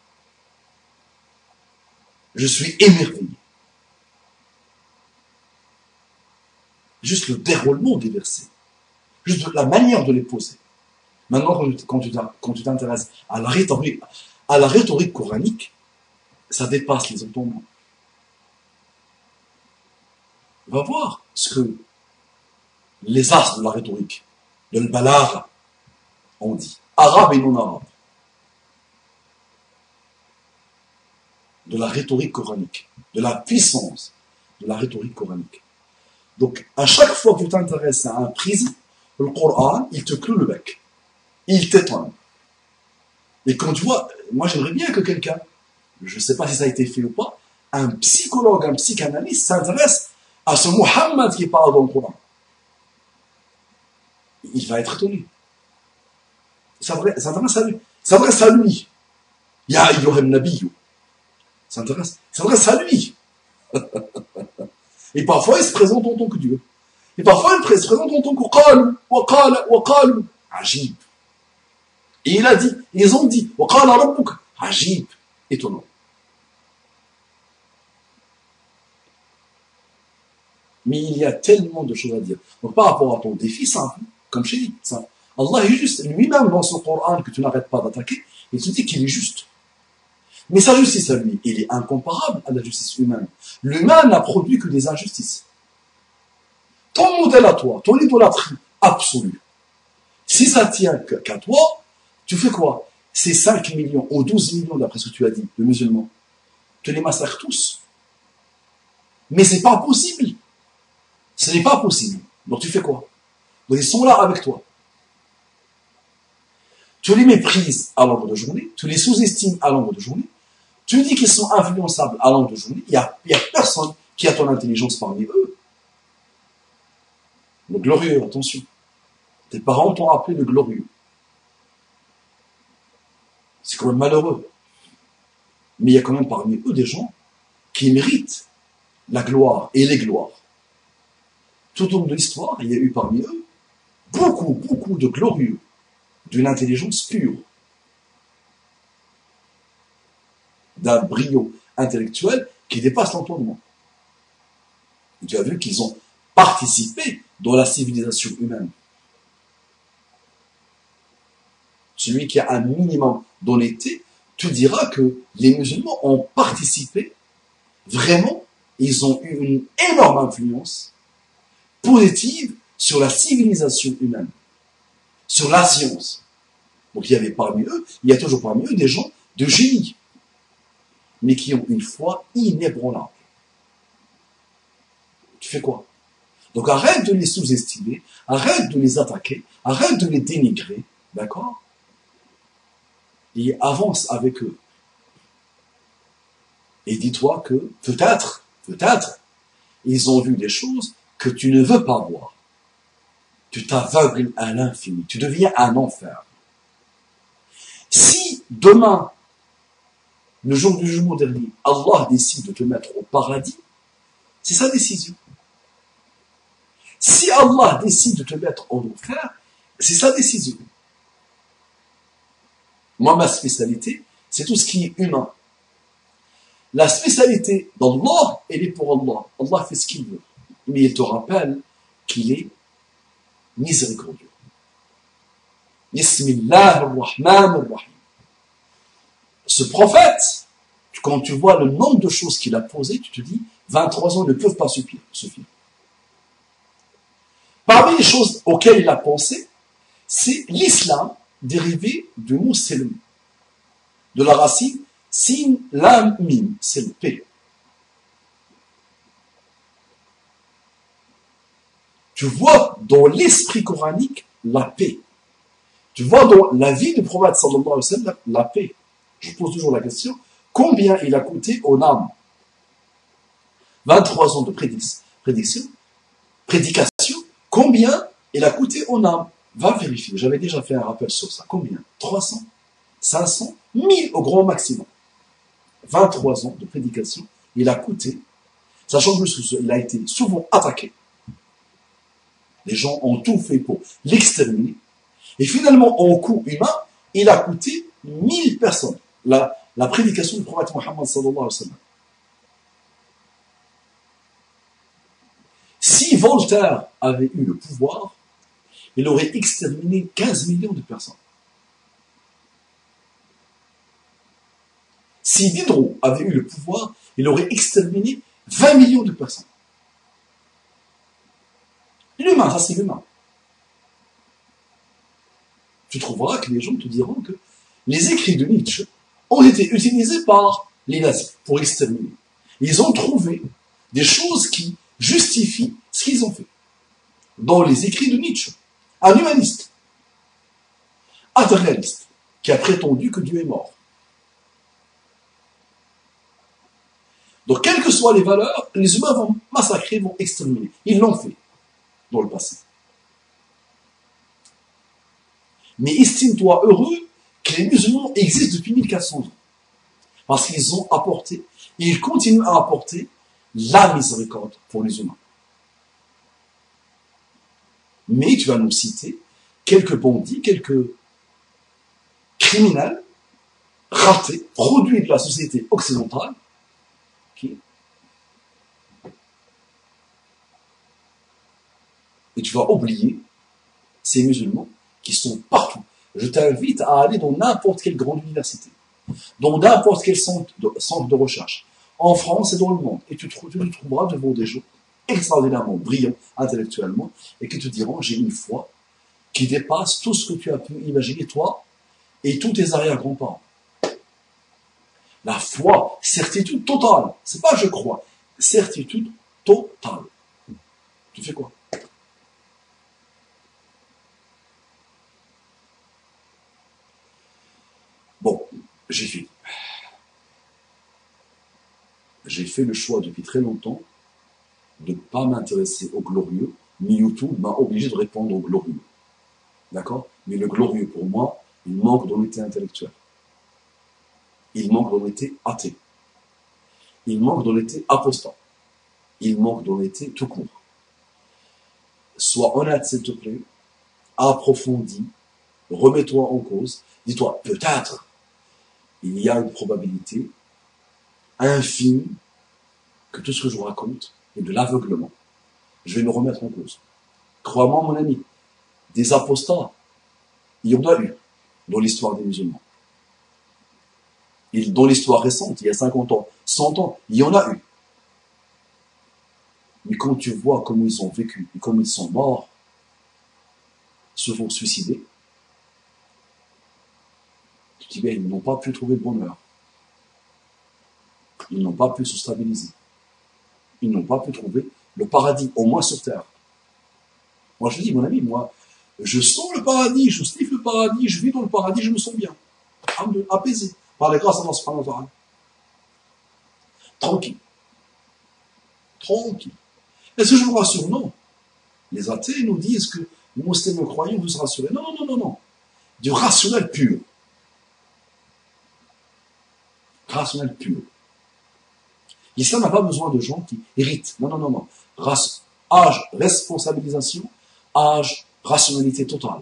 Je suis émerveillé. Juste le déroulement des versets. Juste la manière de les poser. Maintenant, quand tu t'intéresses à la rhétorique, à la rhétorique coranique, ça dépasse les entendements. Va voir ce que les as de la rhétorique, de l'balara, ont dit. Arabe et non arabe. De la rhétorique coranique, de la puissance de la rhétorique coranique. Donc, à chaque fois que tu t'intéresses à un prisme, le Coran, il te cloue le bec. Il t'étonne. Et quand tu vois, moi j'aimerais bien que quelqu'un, je ne sais pas si ça a été fait ou pas, un psychologue, un psychanalyste s'intéresse à ce Muhammad qui parle dans le Coran. Il va être étonné. Ça s'intéresse à lui. Ça s'intéresse à lui. Ya ayyuham nabiyyu. S'intéresse à lui. Et parfois, il se présente en tant que Dieu. Et parfois, il se présente en tant que Qal, wa. Ajib. Et il a dit, ils ont dit, wa qala. Ajib. Étonnant. Mais il y a tellement de choses à dire. Donc, par rapport à ton défi simple, comme je dit, Allah est juste. Lui-même, dans son Coran, que tu n'arrêtes pas d'attaquer, il te dit qu'il est juste. Mais sa justice à lui, il est incomparable à la justice humaine. L'humain n'a produit que des injustices. Ton modèle à toi, ton idolâtrie absolue, si ça tient qu'à toi, tu fais quoi? Ces 5 millions ou 12 millions, d'après ce que tu as dit, de musulmans, tu les massacres tous. Mais c'est pas possible. Ce n'est pas possible. Donc tu fais quoi? Ils sont là avec toi. Tu les méprises à l'ordre de journée, tu les sous-estimes à l'ordre de journée, tu dis qu'ils sont influençables à de journée, il n'y a, a, personne qui a ton intelligence parmi eux. Le glorieux, attention. Tes parents t'ont appelé le glorieux. C'est quand même malheureux. Mais il y a quand même parmi eux des gens qui méritent la gloire et les gloires. Tout au long de l'histoire, il y a eu parmi eux beaucoup, beaucoup de glorieux, d'une intelligence pure, d'un brio intellectuel qui dépasse l'entendement. Tu as vu qu'ils ont participé dans la civilisation humaine. Celui qui a un minimum d'honnêteté, tu diras que les musulmans ont participé vraiment, ils ont eu une énorme influence positive sur la civilisation humaine, sur la science. Donc il y avait parmi eux, il y a toujours parmi eux des gens de génie mais qui ont une foi inébranlable. Tu fais quoi? Donc arrête de les sous-estimer, arrête de les attaquer, arrête de les dénigrer, d'accord? Et avance avec eux. Et dis-toi que peut-être, peut-être, ils ont vu des choses que tu ne veux pas voir. Tu t'aveugles à l'infini, tu deviens un enfer. Si demain le jour du jugement dernier, Allah décide de te mettre au paradis, c'est sa décision. Si Allah décide de te mettre en enfer, c'est sa décision. Moi, ma spécialité, c'est tout ce qui est humain. La spécialité d'Allah, elle est pour Allah. Allah fait ce qu'il veut. Mais il te rappelle qu'il est miséricordieux. Bismillah ar-Rahman ar-Rahim ce prophète, quand tu vois le nombre de choses qu'il a posées, tu te dis, 23 ans ne peuvent pas suffire. Parmi les choses auxquelles il a pensé, c'est l'islam dérivé du mot de la racine sin lam mim, c'est le P. tu vois dans l'esprit coranique la paix. Tu vois dans la vie du prophète sallallahu alayhi wa la paix. Je pose toujours la question, combien il a coûté aux âmes 23 ans de prédiction, prédication, combien il a coûté aux âmes Va vérifier, j'avais déjà fait un rappel sur ça. Combien? 300 500 1000 au grand maximum. 23 ans de prédication, il a coûté, sachant qu'il a été souvent attaqué. Les gens ont tout fait pour l'exterminer. Et finalement, en coût humain, il a coûté 1000 personnes. La, prédication du prophète Mohammed. Si Voltaire avait eu le pouvoir, il aurait exterminé 15 millions de personnes. Si Diderot avait eu le pouvoir, il aurait exterminé 20 millions de personnes. L'humain, ça c'est l'humain. Tu trouveras que les gens te diront que les écrits de Nietzsche ont été utilisés par les nazis pour exterminer. Ils ont trouvé des choses qui justifient ce qu'ils ont fait. Dans les écrits de Nietzsche, un humaniste, réaliste, qui a prétendu que Dieu est mort. Donc, quelles que soient les valeurs, les humains vont massacrer, vont exterminer. Ils l'ont fait dans le passé. Mais estime-toi heureux les musulmans existent depuis 1400 ans. Parce qu'ils ont apporté, et ils continuent à apporter la miséricorde pour les humains. Mais tu vas nous citer quelques bandits, quelques criminels ratés, produits de la société occidentale, et tu vas oublier ces musulmans qui sont partout. Je t'invite à aller dans n'importe quelle grande université, dans n'importe quel centre de, recherche, en France et dans le monde, et tu te, tu trouveras devant des gens extraordinairement brillants intellectuellement et qui te diront j'ai une foi qui dépasse tout ce que tu as pu imaginer toi et tous tes arrière-grands-parents. La foi, certitude totale. C'est pas je crois. Certitude totale. Tu fais quoi Bon, j'ai fait. J'ai fait le choix depuis très longtemps de ne pas m'intéresser au glorieux, mais YouTube m'a obligé de répondre au glorieux. D'accord? Mais le glorieux, pour moi, il manque d'honnêteté intellectuelle. Il manque d'honnêteté athée. Il manque d'honnêteté apostat. Il manque d'honnêteté tout court. Sois honnête, s'il te plaît. Approfondis. Remets-toi en cause. Dis-toi, peut-être, il y a une probabilité infime que tout ce que je vous raconte est de l'aveuglement. Je vais me remettre en cause. Crois-moi, mon ami, des apostats, il y en a eu dans l'histoire des musulmans dans l'histoire récente, il y a 50 ans, 100 ans, il y en a eu. Mais quand tu vois comment ils ont vécu et comment ils sont morts, se font suicider, ils n'ont pas pu trouver le bonheur. Ils n'ont pas pu se stabiliser. Ils n'ont pas pu trouver le paradis, au moins sur terre. Moi, je dis, mon ami, moi, je sens le paradis, je sniffe le paradis, je vis dans le paradis, je me sens bien. Apaisé par les grâces de Allah Tranquille. Tranquille. Est-ce que je vous rassure? Non. Les athées nous disent que les musulmans croyants vous se rassurer. Non, non, non, non. Du rationnel pur. Rationnel pur. L'islam n'a pas besoin de gens qui héritent. Non, non, non, non. âge, responsabilisation, âge, rationalité totale.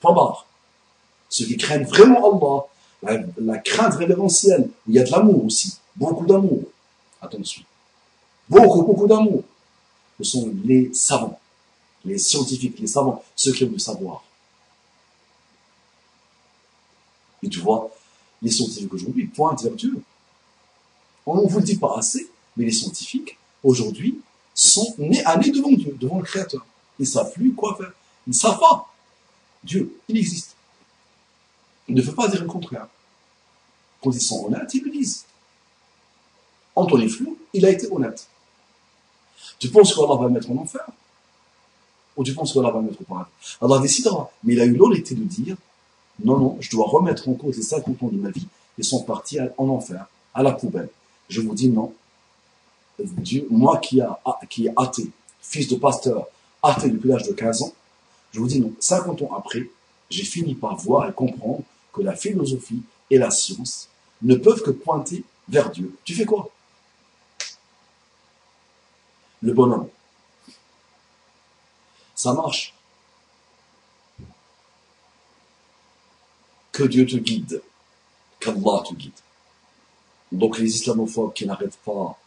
Point barre ceux qui craignent vraiment Allah, la, crainte révérentielle, il y a de l'amour aussi, beaucoup d'amour. Attention. Beaucoup, beaucoup d'amour. Ce sont les savants, les scientifiques, les savants, ceux qui ont le savoir. Et tu vois, les scientifiques aujourd'hui pointent vers Dieu. On ne vous le dit pas assez, mais les scientifiques, aujourd'hui, sont nés à nez devant Dieu, devant le Créateur. Ils savent plus quoi faire. Ils ne savent pas. Dieu, il existe. Il ne veut pas dire le contraire. Quand ils sont honnêtes, ils le disent. Anthony Flou, il a été honnête. Tu penses qu'Allah va mettre en enfer? Ou tu penses qu'Allah va mettre au paradis? Allah décidera. Mais il a eu l'honnêteté de dire, non, non, je dois remettre en cause les 50 ans de ma vie et sont partis en enfer, à la poubelle. Je vous dis non. Moi qui, a, qui athée, fils de pasteur, athée depuis l'âge de 15 ans, je vous dis non. 50 ans après, j'ai fini par voir et comprendre que la philosophie et la science ne peuvent que pointer vers Dieu. Tu fais quoi? Le bonhomme. Ça marche. Que Dieu te guide. Qu'Allah te guide. Donc les islamophobes qui n'arrêtent pas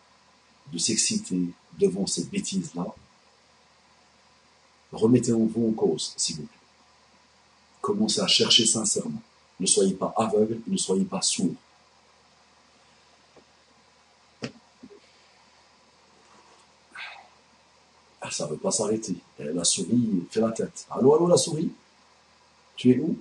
de s'exciter devant cette bêtise-là, remettez-vous en cause, s'il vous plaît. Commencez à chercher sincèrement. Ne soyez pas aveugle, ne soyez pas sourd. Ah, ça ne veut pas s'arrêter. La souris fait la tête. Allô, allô, la souris? Tu es où?